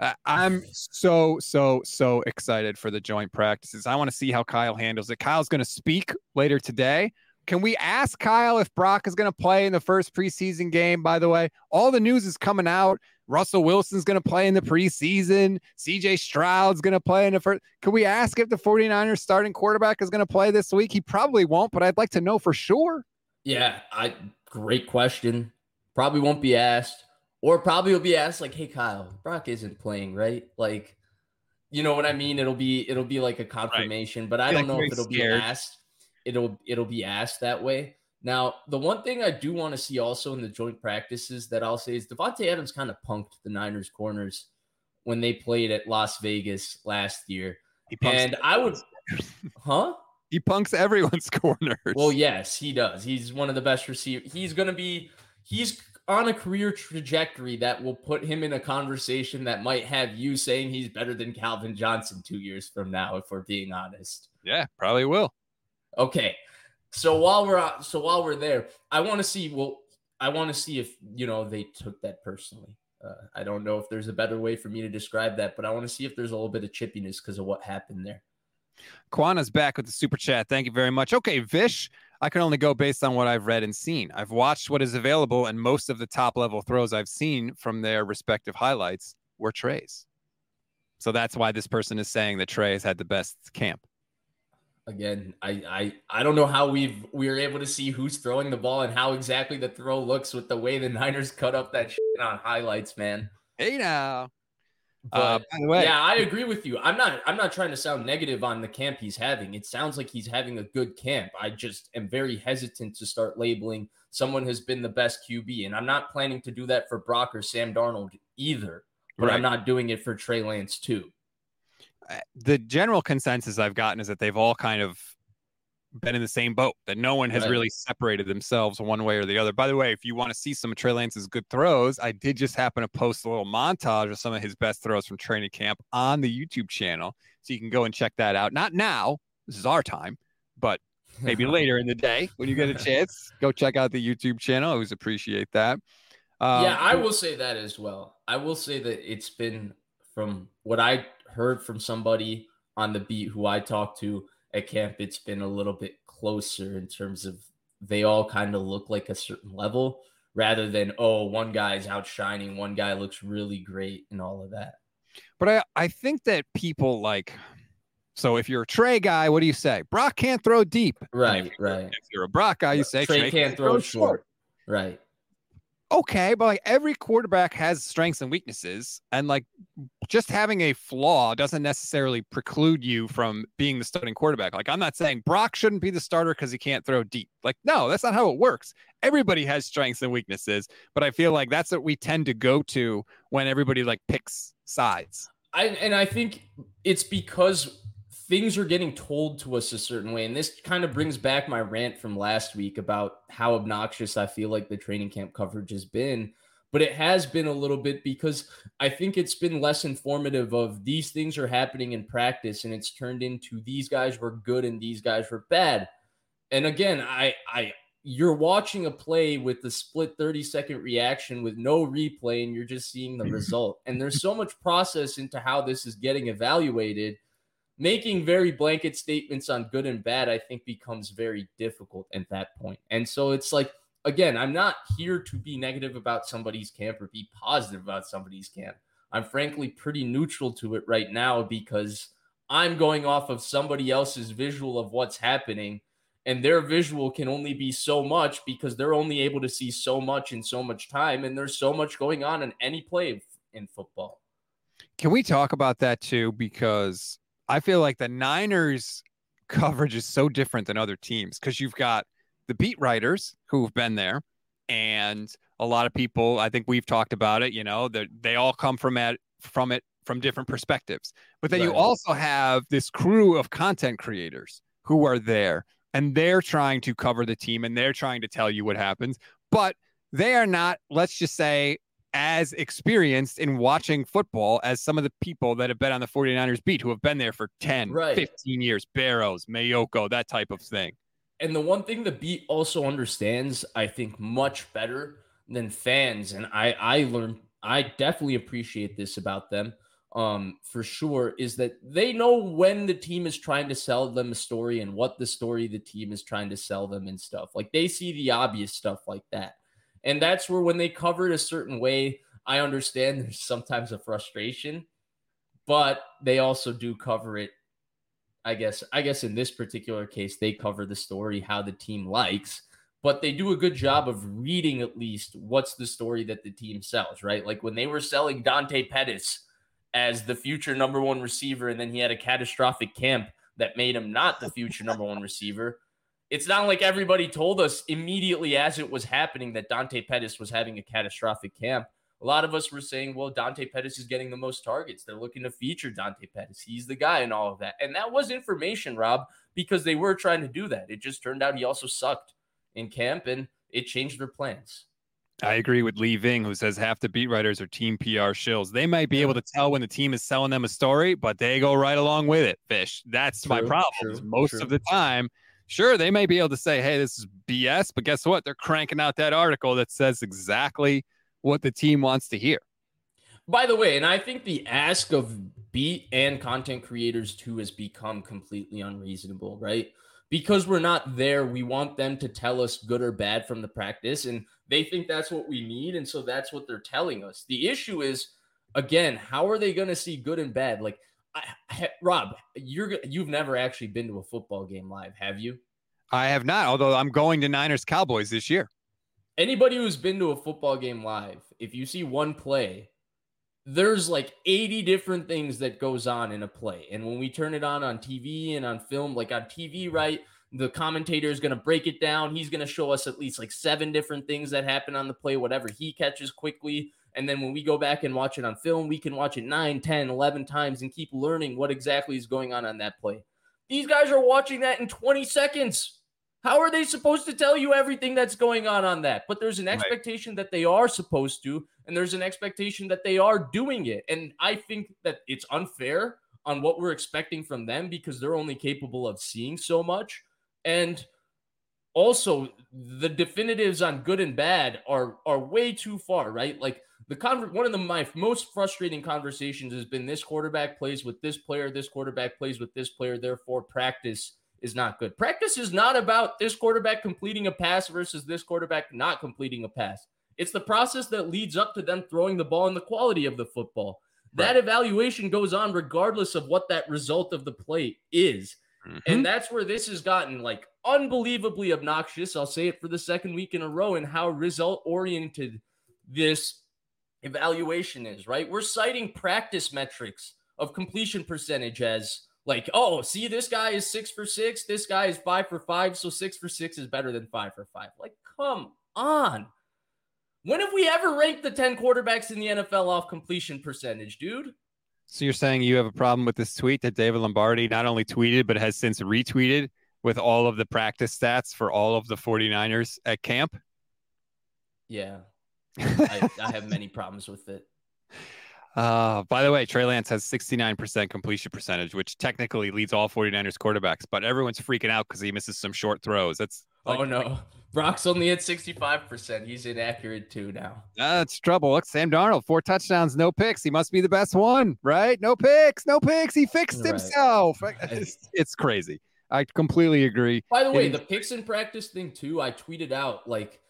Uh, I'm so so so excited for the joint practices. I want to see how Kyle handles it. Kyle's going to speak later today. Can we ask Kyle if Brock is going to play in the first preseason game? By the way, all the news is coming out. Russell Wilson's going to play in the preseason. CJ Stroud's going to play in the first. Can we ask if the 49ers starting quarterback is going to play this week? He probably won't, but I'd like to know for sure. yeah, I great question. Probably won't be asked, or probably will be asked like, "Hey, Kyle, Brock isn't playing, right?" Like, you know what I mean? It'll be it'll be like a confirmation, but I don't know if it'll scared. be asked. It'll it'll be asked that way. Now, the one thing I do want to see also in the joint practices that I'll say is Davante Adams kind of punked the Niners corners when they played at Las Vegas last year. punks And I would huh? He punks everyone's corners. Well, yes, he does. He's one of the best receivers. He's going to be he's on a career trajectory that will put him in a conversation that might have you saying he's better than Calvin Johnson 2 years from now if we're being honest. Yeah, probably will. Okay. So while we're so while we're there, I want to see well I want to see if, you know, they took that personally. Uh, I don't know if there's a better way for me to describe that, but I want to see if there's a little bit of chippiness because of what happened there. Kwana's back with the super chat. Thank you very much. Okay, Vish, I can only go based on what I've read and seen. I've watched what is available, and most of the top level throws I've seen from their respective highlights were Trey's. So that's why this person is saying that Trey has had the best camp. Again, I, I I don't know how we've we were able to see who's throwing the ball and how exactly the throw looks with the way the Niners cut up that shit on highlights, man. Hey now. But Uh, by the way- yeah, I agree with you. I'm not I'm not trying to sound negative on the camp he's having. It sounds like he's having a good camp. I just am very hesitant to start labeling someone has been the best QB, and I'm not planning to do that for Brock or Sam Darnold either. But Right. I'm not doing it for Trey Lance too. The general consensus I've gotten is that they've all kind of been in the same boat, that no one has Right. really separated themselves one way or the other. By the way, if you want to see some of Trey Lance's good throws, I did just happen to post a little montage of some of his best throws from training camp on the YouTube channel. So you can go and check that out. Not now, this is our time, but maybe later in the day when you get a chance, go check out the YouTube channel. I always appreciate that. Um, yeah, I will say that as well. I will say that it's been from what I heard from somebody on the beat who I talked to at camp, it's been a little bit closer in terms of they all kind of look like a certain level rather than, oh, one guy's outshining, one guy looks really great and all of that. But I, I think that people like so if you're a Trey guy, what do you say? Brock can't throw deep. Right, right. If you're a Brock guy, you say Trey can't throw short. Right. Okay, but like every quarterback has strengths and weaknesses, and like just having a flaw doesn't necessarily preclude you from being the starting quarterback. Like I'm not saying Brock shouldn't be the starter because he can't throw deep. Like no, that's not how it works. Everybody has strengths and weaknesses, but I feel like that's what we tend to go to when everybody like picks sides. I and I think it's because things are getting told to us a certain way. And this kind of brings back my rant from last week about how obnoxious I feel like the training camp coverage has been. But it has been a little bit because I think it's been less informative of these things are happening in practice and it's turned into these guys were good and these guys were bad. And again, I I you're watching a play with the split 30 second reaction with no replay and you're just seeing the result. And there's so much process into how this is getting evaluated making very blanket statements on good and bad, I think becomes very difficult at that point. And so it's like, again, I'm not here to be negative about somebody's camp or be positive about somebody's camp. I'm frankly pretty neutral to it right now because I'm going off of somebody else's visual of what's happening. And their visual can only be so much because they're only able to see so much in so much time. And there's so much going on in any play in football. Can we talk about that too? Because I feel like the Niners coverage is so different than other teams because you've got the beat writers who've been there and a lot of people i think we've talked about it you know that they all come from at from it from different perspectives but then right. you also have this crew of content creators who are there and they're trying to cover the team and they're trying to tell you what happens but they are not let's just say as experienced in watching football as some of the people that have been on the 49ers beat who have been there for 10, right. 15 years, Barrows, Maiocco, that type of thing. And the one thing the beat also understands, I think, much better than fans, and I I learned I definitely appreciate this about them um for sure is that they know when the team is trying to sell them a story and what the story the team is trying to sell them and stuff like they see the obvious stuff like that and that's where when they cover it a certain way, I understand there's sometimes a frustration, but they also do cover it. I guess I guess in this particular case, they cover the story how the team likes, but they do a good job of reading at least what's the story that the team sells, right? Like when they were selling Dante Pettis as the future number one receiver, and then he had a catastrophic camp that made him not the future number one receiver it's not like everybody told us immediately as it was happening that Dante Pettis was having a catastrophic camp. A lot of us were saying, well, Dante Pettis is getting the most targets. They're looking to feature Dante Pettis. He's the guy and all of that. And that was information, Rob, because they were trying to do that. It just turned out he also sucked in camp and it changed their plans. I agree with Lee Ving, who says half the beat writers are team PR shills. They might be able to tell when the team is selling them a story, but they go right along with it. Vish. That's true, my problem. True, most true. of the time, sure, they may be able to say, hey, this is BS, but guess what? They're cranking out that article that says exactly what the team wants to hear. By the way, and I think the ask of beat and content creators too has become completely unreasonable, right? Because we're not there, we want them to tell us good or bad from the practice, and they think that's what we need. And so that's what they're telling us. The issue is, again, how are they going to see good and bad? Like, I, Rob, you're you've never actually been to a football game live, have you? I have not. Although I'm going to Niners Cowboys this year. Anybody who's been to a football game live, if you see one play, there's like 80 different things that goes on in a play. And when we turn it on on TV and on film, like on TV, right, the commentator is going to break it down. He's going to show us at least like seven different things that happen on the play, whatever he catches quickly. And then when we go back and watch it on film, we can watch it 9, 10, 11 times and keep learning what exactly is going on on that play. These guys are watching that in 20 seconds. How are they supposed to tell you everything that's going on on that? But there's an expectation right. that they are supposed to, and there's an expectation that they are doing it. And I think that it's unfair on what we're expecting from them because they're only capable of seeing so much. And also, the definitives on good and bad are are way too far, right? Like the conver- one of the my most frustrating conversations has been this quarterback plays with this player, this quarterback plays with this player, therefore practice is not good. Practice is not about this quarterback completing a pass versus this quarterback not completing a pass. It's the process that leads up to them throwing the ball and the quality of the football. Right. That evaluation goes on regardless of what that result of the play is. Mm-hmm. And that's where this has gotten like unbelievably obnoxious. I'll say it for the second week in a row and how result oriented this evaluation is, right? We're citing practice metrics of completion percentage as like, oh, see, this guy is six for six, this guy is five for five, so six for six is better than five for five. Like, come on. When have we ever ranked the 10 quarterbacks in the NFL off completion percentage, dude? So you're saying you have a problem with this tweet that David Lombardi not only tweeted, but has since retweeted with all of the practice stats for all of the 49ers at camp? Yeah. I, I have many problems with it. Uh, by the way, Trey Lance has 69% completion percentage, which technically leads all 49ers quarterbacks, but everyone's freaking out because he misses some short throws. That's like, oh no. Brock's only at 65%. He's inaccurate too now. That's trouble. Look, Sam Darnold, four touchdowns, no picks. He must be the best one, right? No picks, no picks. He fixed right. himself. It's, it's, crazy. I completely agree. By the way, the picks in practice thing too, I tweeted out like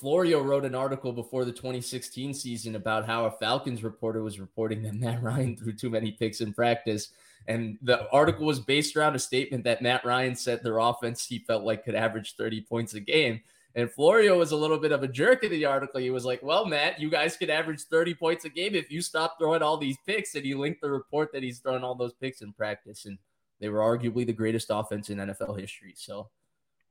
Florio wrote an article before the 2016 season about how a Falcons reporter was reporting that Matt Ryan threw too many picks in practice. And the article was based around a statement that Matt Ryan said their offense he felt like could average 30 points a game. And Florio was a little bit of a jerk in the article. He was like, Well, Matt, you guys could average 30 points a game if you stop throwing all these picks. And he linked the report that he's throwing all those picks in practice. And they were arguably the greatest offense in NFL history. So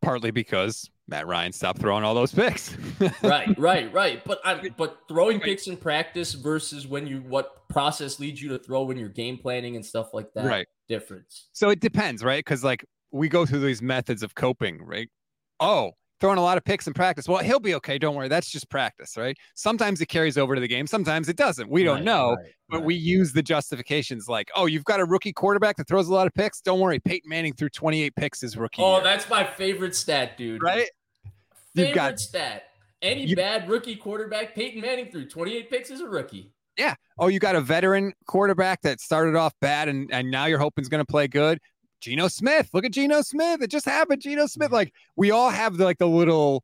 partly because Matt Ryan stopped throwing all those picks. right, right, right. But I'm but throwing picks in practice versus when you what process leads you to throw when you're game planning and stuff like that. Right. Difference. So it depends, right? Because like we go through these methods of coping, right? Oh, throwing a lot of picks in practice. Well, he'll be okay. Don't worry. That's just practice, right? Sometimes it carries over to the game. Sometimes it doesn't. We don't right, know, right, but right. we use the justifications like, oh, you've got a rookie quarterback that throws a lot of picks. Don't worry. Peyton Manning threw 28 picks his rookie. Oh, year. that's my favorite stat, dude. Right? Favorite you've got, stat. Any you, bad rookie quarterback, Peyton Manning threw 28 picks as a rookie. Yeah. Oh, you got a veteran quarterback that started off bad and, and now you're hoping is going to play good. Geno Smith. Look at Geno Smith. It just happened. Geno Smith. Like we all have the, like the little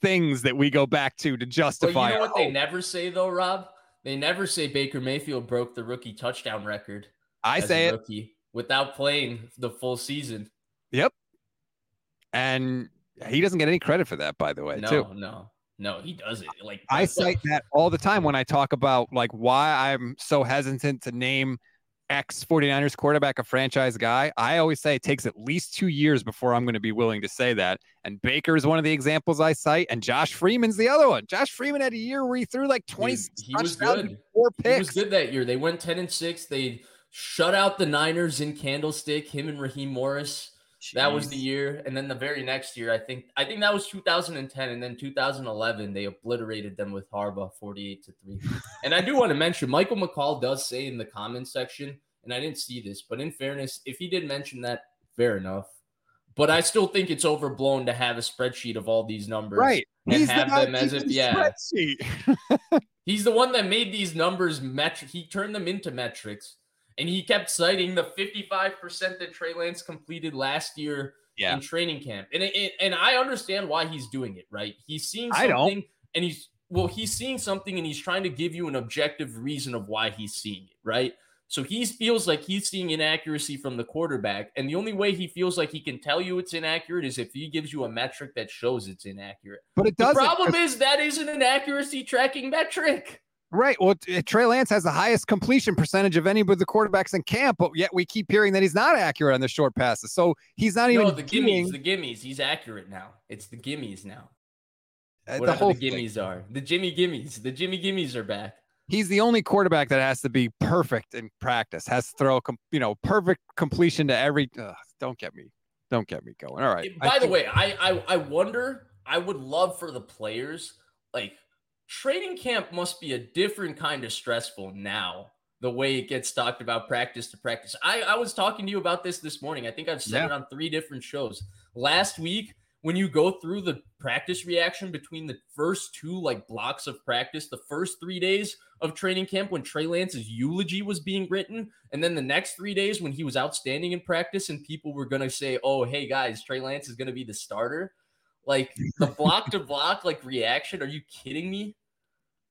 things that we go back to to justify. Well, you know what they never say though, Rob? They never say Baker Mayfield broke the rookie touchdown record. I say it rookie without playing the full season. Yep. And he doesn't get any credit for that, by the way. No, too. no, no, he doesn't. Like I cite that all the time when I talk about like why I'm so hesitant to name ex 49ers quarterback a franchise guy, I always say it takes at least two years before I'm going to be willing to say that. And Baker is one of the examples I cite, and Josh Freeman's the other one. Josh Freeman had a year where he threw like 20 he was good. Four picks. He was good that year. They went 10 and 6. They shut out the Niners in Candlestick, him and Raheem Morris. Jeez. That was the year, and then the very next year, I think, I think that was 2010, and then 2011, they obliterated them with Harbaugh, 48 to three. and I do want to mention, Michael McCall does say in the comments section, and I didn't see this, but in fairness, if he did mention that, fair enough. But I still think it's overblown to have a spreadsheet of all these numbers, right? And He's have the them as if, yeah. He's the one that made these numbers metric. He turned them into metrics and he kept citing the 55% that Trey Lance completed last year yeah. in training camp. And it, it, and I understand why he's doing it, right? He's seeing something and he's well, he's seeing something and he's trying to give you an objective reason of why he's seeing it, right? So he feels like he's seeing inaccuracy from the quarterback. And the only way he feels like he can tell you it's inaccurate is if he gives you a metric that shows it's inaccurate. But it does. The problem is that isn't an accuracy tracking metric. Right. Well, Trey Lance has the highest completion percentage of any of the quarterbacks in camp, but yet we keep hearing that he's not accurate on the short passes. So he's not even. No, the gimmies, the gimmies. He's accurate now. It's the gimmies now. Uh, the, whole the gimmies thing. are. The Jimmy gimmies. The Jimmy gimmies are back. He's the only quarterback that has to be perfect in practice. Has to throw, you know, perfect completion to every. Ugh, don't get me. Don't get me going. All right. By I the think, way, I, I I wonder. I would love for the players like training camp must be a different kind of stressful now the way it gets talked about practice to practice. I, I was talking to you about this this morning. I think i've said yeah. it on three different shows. Last week when you go through the practice reaction between the first two like blocks of practice the first three days of training camp when trey lance's eulogy was being written and then the next three days when he was outstanding in practice and people were going to say oh hey guys trey lance is going to be the starter. Like the block to block like reaction are you kidding me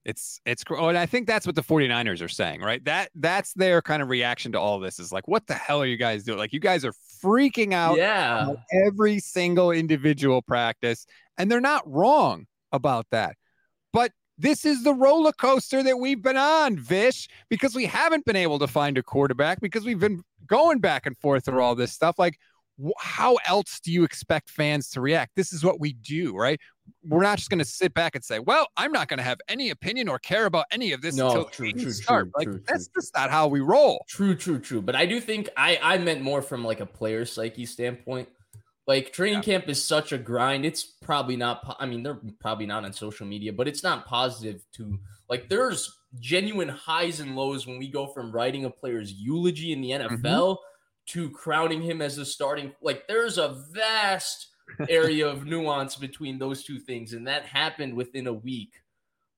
it's it's oh, and I think that's what the 49ers are saying, right? That that's their kind of reaction to all this is like, what the hell are you guys doing? Like you guys are freaking out yeah. every single individual practice, and they're not wrong about that. But this is the roller coaster that we've been on, Vish, because we haven't been able to find a quarterback because we've been going back and forth through all this stuff. Like, how else do you expect fans to react? This is what we do, right? We're not just going to sit back and say, "Well, I'm not going to have any opinion or care about any of this No, until true, true, start." true, like true, that's just not how we roll. True, true, true. But I do think I I meant more from like a player psyche standpoint. Like training camp is such a grind. It's probably not. po- I mean, they're probably not on social media, but it's not positive to like. There's genuine highs and lows when we go from writing a player's eulogy in the mm-hmm. NFL to crowning him as a starting. Like, there's a vast area of nuance between those two things, and that happened within a week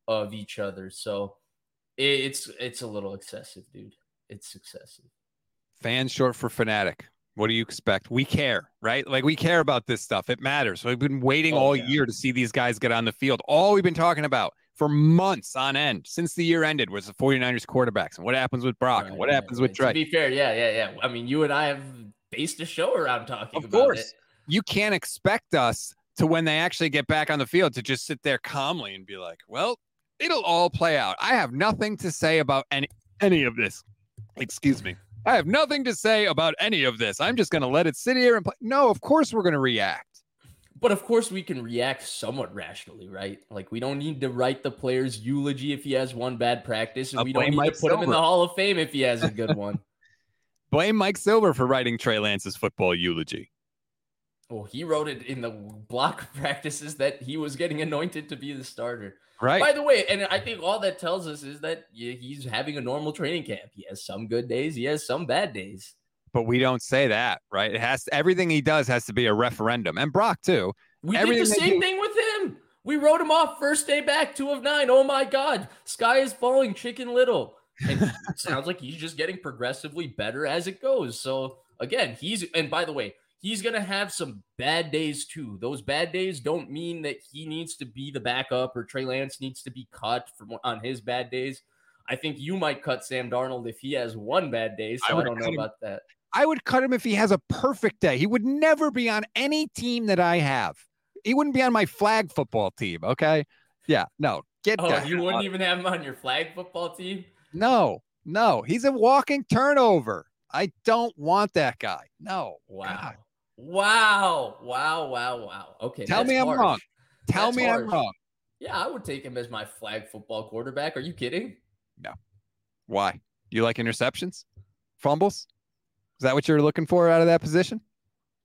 of each other. So it's it's a little excessive, dude. It's excessive. Fans short for fanatic. What do you expect? We care, right? Like we care about this stuff. It matters. We've been waiting Oh, all yeah. year to see these guys get on the field. All we've been talking about for months on end since the year ended was the 49ers quarterbacks and what happens with Brock and what Right, happens right, with right. Trey. To be fair, yeah, yeah, yeah. I mean, you and I have based a show around talking Of about course. it. You can't expect us to when they actually get back on the field to just sit there calmly and be like, "Well, it'll all play out." I have nothing to say about any any of this. Excuse me. I have nothing to say about any of this. I'm just going to let it sit here and play. No, of course we're going to react. But of course, we can react somewhat rationally, right? Like we don't need to write the player's eulogy if he has one bad practice, and Uh, we don't need Mike to put him in the Hall of Fame if he has a good one. Blame Mike Silver for writing Trey Lance's football eulogy. well, he wrote it in the block practices that he was getting anointed to be the starter. Right. By the way, and I think all that tells us is that he's having a normal training camp. He has some good days, he has some bad days. But we don't say that, right? It has to, everything he does has to be a referendum. And Brock too. We Everything did the same do- thing with him. We wrote him off first day back, two of nine. Oh my God, sky is falling, Chicken Little. And it sounds like he's just getting progressively better as it goes. So again, he's and by the way, he's gonna have some bad days too. Those bad days don't mean that he needs to be the backup or Trey Lance needs to be cut from on his bad days. I think you might cut Sam Darnold if he has one bad day. So I, would don't know him. about that. I would cut him if he has a perfect day. He would never be on any team that I have. He wouldn't be on my flag football team. Okay. Yeah. No. Get Oh, that. you wouldn't even have him on your flag football team? No. No. He's a walking turnover. I don't want that guy. No. Wow. God. Wow. Wow. Wow. Wow. Okay. Tell me I'm wrong. Tell That's me I'm wrong. Yeah, I would take him as my flag football quarterback. Are you kidding? No. Why? You like interceptions? Fumbles? Is that what you're looking for out of that position?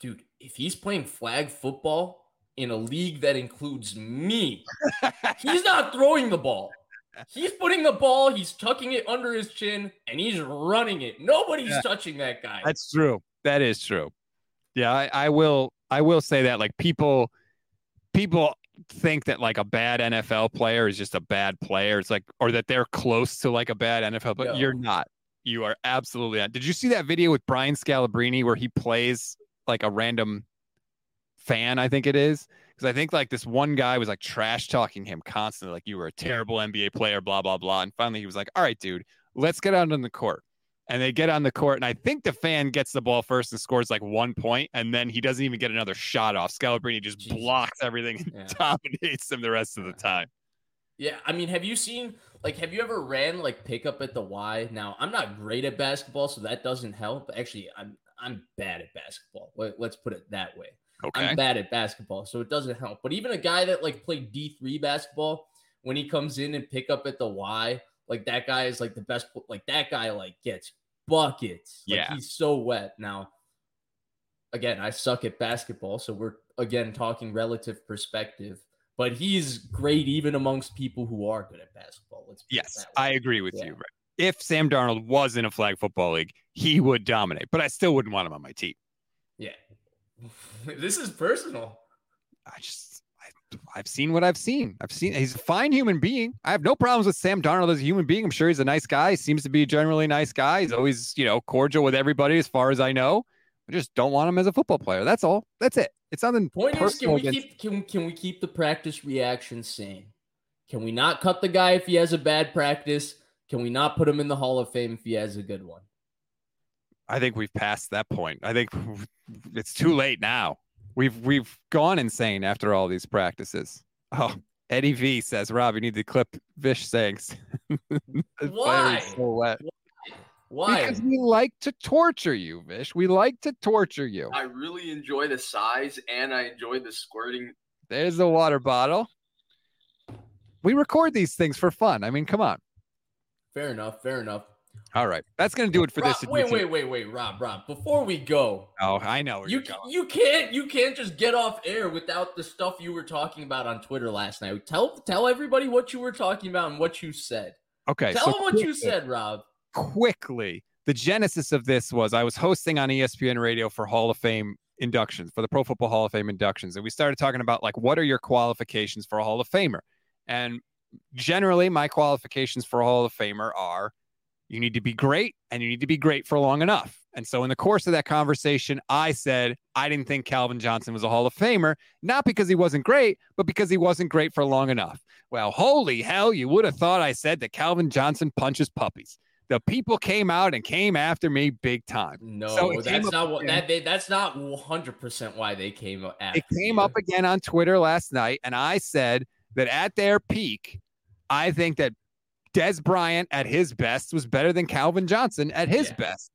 Dude, if he's playing flag football in a league that includes me, he's not throwing the ball. He's putting the ball, he's tucking it under his chin, and he's running it. Nobody's Yeah. touching that guy. That's true. That is true. Yeah, I, I will. I will say that like people, people think that like a bad NFL player is just a bad player. It's like, or that they're close to like a bad NFL, but No. you're not. You are absolutely not. Did you see that video with Brian Scalabrine where he plays like a random fan? I think it is because I think like this one guy was like trash talking him constantly, like you were a terrible NBA player, blah blah blah. And finally he was like, "All right, dude, let's get out on the court." And they get on the court, and I think the fan gets the ball first and scores like one point, and then he doesn't even get another shot off. Scalabrine just blocks everything and Yeah. dominates them the rest of the time. Yeah, I mean, have you seen like have you ever ran like pickup at the Y? Now, I'm not great at basketball, so that doesn't help. Actually, I'm I'm bad at basketball. Let, let's put it that way. Okay. I'm bad at basketball, so it doesn't help. But even a guy that like played D3 basketball, when he comes in and pick up at the Y, like that guy is like the best like that guy like gets buckets. Like, Yeah. he's so wet. Now, again, I suck at basketball, so we're again talking relative perspective. But he's great even amongst people who are good at basketball. Let's Yes. I agree with Yeah. you. If Sam Darnold was in a flag football league, he would dominate, but I still wouldn't want him on my team. Yeah. this is personal. I just, I, I've seen what I've seen. I've seen he's a fine human being. I have no problems with Sam Darnold as a human being. I'm sure he's a nice guy. He seems to be a generally nice guy. He's always, you know, cordial with everybody as far as I know. I just don't want him as a football player. That's all. That's it. It's nothing Point is, can we against- keep can, can we keep the practice reaction sane? Can we not cut the guy if he has a bad practice? Can we not put him in the Hall of Fame if he has a good one? I think we've passed that point. I think it's too late now. We've we've gone insane after all these practices. Oh, Eddie V says, Rob, you need to clip Vish saying "This player is Why? so wet." Why? Because we like to torture you, Vish. We like to torture you. I really enjoy the size and I enjoy the squirting. There's the water bottle. We record these things for fun. I mean, come on. Fair enough. Fair enough. All right, that's gonna do it for Rob, this. wait, wait, wait, wait, Rob, Rob. Before we go, Oh, I know where you you're going. you can't you can't just get off air without the stuff you were talking about on Twitter last night. Tell tell everybody what you were talking about and what you said. Okay, Tell so them what you said, Rob. Quickly. The genesis of this was I was hosting on ESPN Radio for Hall of Fame inductions, for the Pro Football Hall of Fame inductions. And we started talking about like, what are your qualifications for a Hall of Famer? And generally, my qualifications for a Hall of Famer are you need to be great and you need to be great for long enough. And so, in the course of that conversation, I said I didn't think Calvin Johnson was a Hall of Famer, not because he wasn't great, but because he wasn't great for long enough. Well, holy hell, you would have thought I said that Calvin Johnson punches puppies. The people came out and came after me big time. No, So that's not what that they, that's not 100 percent why they came after It came you. up again on Twitter last night, and I said that at their peak, I think that Dez Bryant at his best was better than Calvin Johnson at his Yeah. best.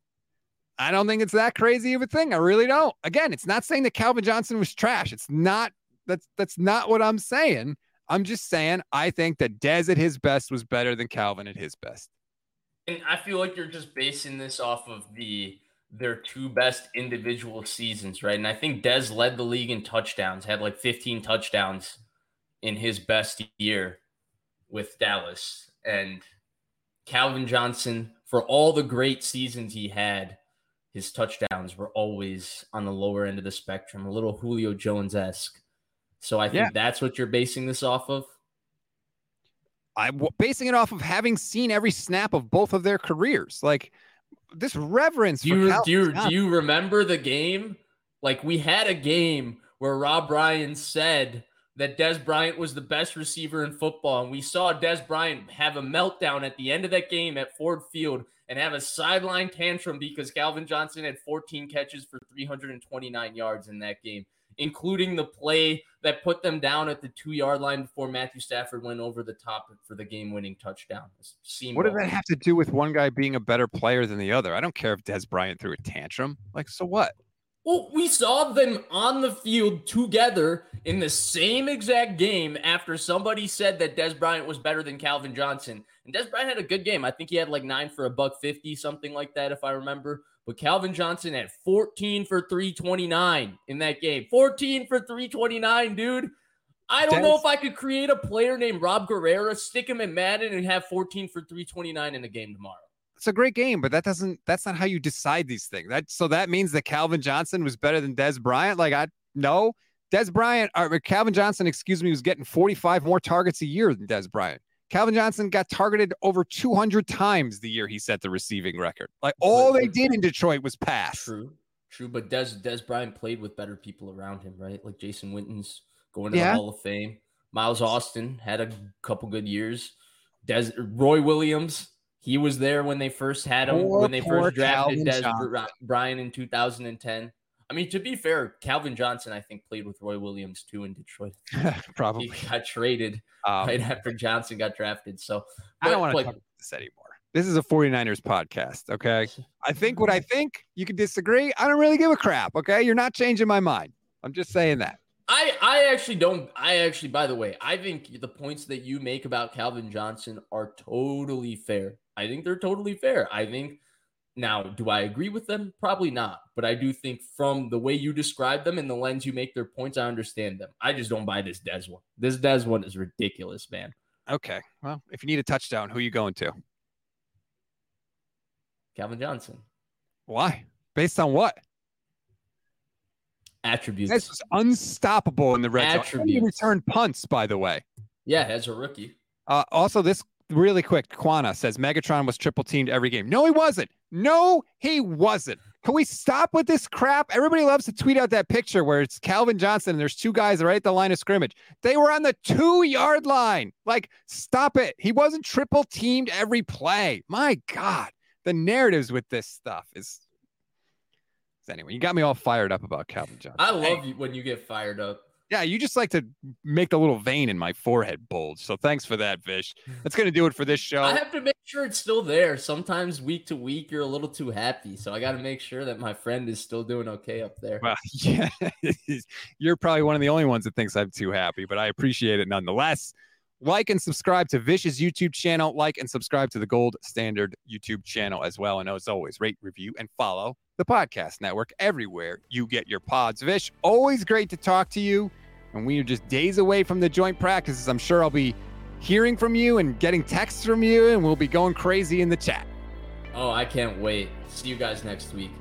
I don't think it's that crazy of a thing. I really don't. Again, it's not saying that Calvin Johnson was trash. It's not that's that's not what I'm saying. I'm just saying I think that Dez at his best was better than Calvin at his best. And I feel like you're just basing this off of the their two best individual seasons, right? And I think Dez led the league in touchdowns, had like 15 touchdowns in his best year with Dallas. And Calvin Johnson, for all the great seasons he had, his touchdowns were always on the lower end of the spectrum, a little Julio Jones esque. So I think Yeah. that's what you're basing this off of. I'm basing it off of having seen every snap of both of their careers. Like this reverence Do for you, do, you, do you remember the game? Like we had a game where Rob Ryan said that Dez Bryant was the best receiver in football, and we saw Dez Bryant have a meltdown at the end of that game at Ford Field and have a sideline tantrum because Calvin Johnson had 14 catches for 329 yards in that game, including the play that put them down at the two yard line before Matthew Stafford went over the top for the game winning touchdown. What does that have to do with one guy being a better player than the other? I don't care if Dez Bryant threw a tantrum. Like, so what? Well, we saw them on the field together in the same exact game after somebody said that Dez Bryant was better than Calvin Johnson. And Dez Bryant had a good game. I think he had like nine for a buck 50, something like that, if I remember. But Calvin Johnson had 14 for 329 in that game. 14 for 329, dude. I don't know if I could create a player named Rob Guerrera, stick him in Madden, and have 14 for 329 in the game tomorrow. It's a great game, but that doesn't. That's not how you decide these things. That so that means that Calvin Johnson was better than Dez Bryant. Like I no, Dez Bryant or Calvin Johnson, excuse me, was getting 45 more targets a year than Dez Bryant. Calvin Johnson got targeted over 200 times the year he set the receiving record. Like all they did in Detroit was pass. True, true. But Dez Dez Bryant played with better people around him, right? Like Jason Witten's going to Yeah. the Hall of Fame. Miles Austin had a couple good years. Dez Roy Williams, he was there when they first had him Poor, when they first drafted Calvin Dez Johnson. Bryant in 2010. I mean, to be fair, Calvin Johnson, I think, played with Roy Williams too in Detroit. Probably. He got traded Um, right after Johnson got drafted. So I don't want to talk about this anymore. This is a 49ers podcast. Okay. I think what I think, you can disagree. I don't really give a crap. Okay. You're not changing my mind. I'm just saying that. I I actually don't. I actually, by the way, I think the points that you make about Calvin Johnson are totally fair. I think they're totally fair. I think now, do I agree with them? Probably not. But I do think from the way you describe them and the lens you make their points, I understand them. I just don't buy this Dez one. This Dez one is ridiculous, man. Okay. Well, if you need a touchdown, who are you going to? Calvin Johnson Why? Based on what? attributes. This was unstoppable in the red zone. He returned punts, by the way. yeah, as a rookie. Uh, also, this really quick, Quana says Megatron was triple teamed every game. No, he wasn't. No, he wasn't. Can we stop with this crap? Everybody loves to tweet out that picture where it's Calvin Johnson and there's two guys right at the line of scrimmage. They were on the two yard line. Like, stop it. He wasn't triple teamed every play. My God, the narratives with this stuff is. Anyway, you got me all fired up about Calvin Johnson. I love you when you get fired up. Yeah, you just like to make the little vein in my forehead bulge. So thanks for that, Vish. That's gonna do it for this show. I have to make sure it's still there. Sometimes week to week, you're a little too happy, so I got to make sure that my friend is still doing okay up there. Well, yeah, you're probably one of the only ones that thinks I'm too happy, but I appreciate it nonetheless. Like and subscribe to Vish's YouTube channel. Like and subscribe to the Gold Standard YouTube channel as well. And as always, rate, review, and follow the podcast network everywhere you get your pods. Vish, always great to talk to you. And we are just days away from the joint practices. I'm sure I'll be hearing from you and getting texts from you, and we'll be going crazy in the chat. Oh, I can't wait. See you guys next week.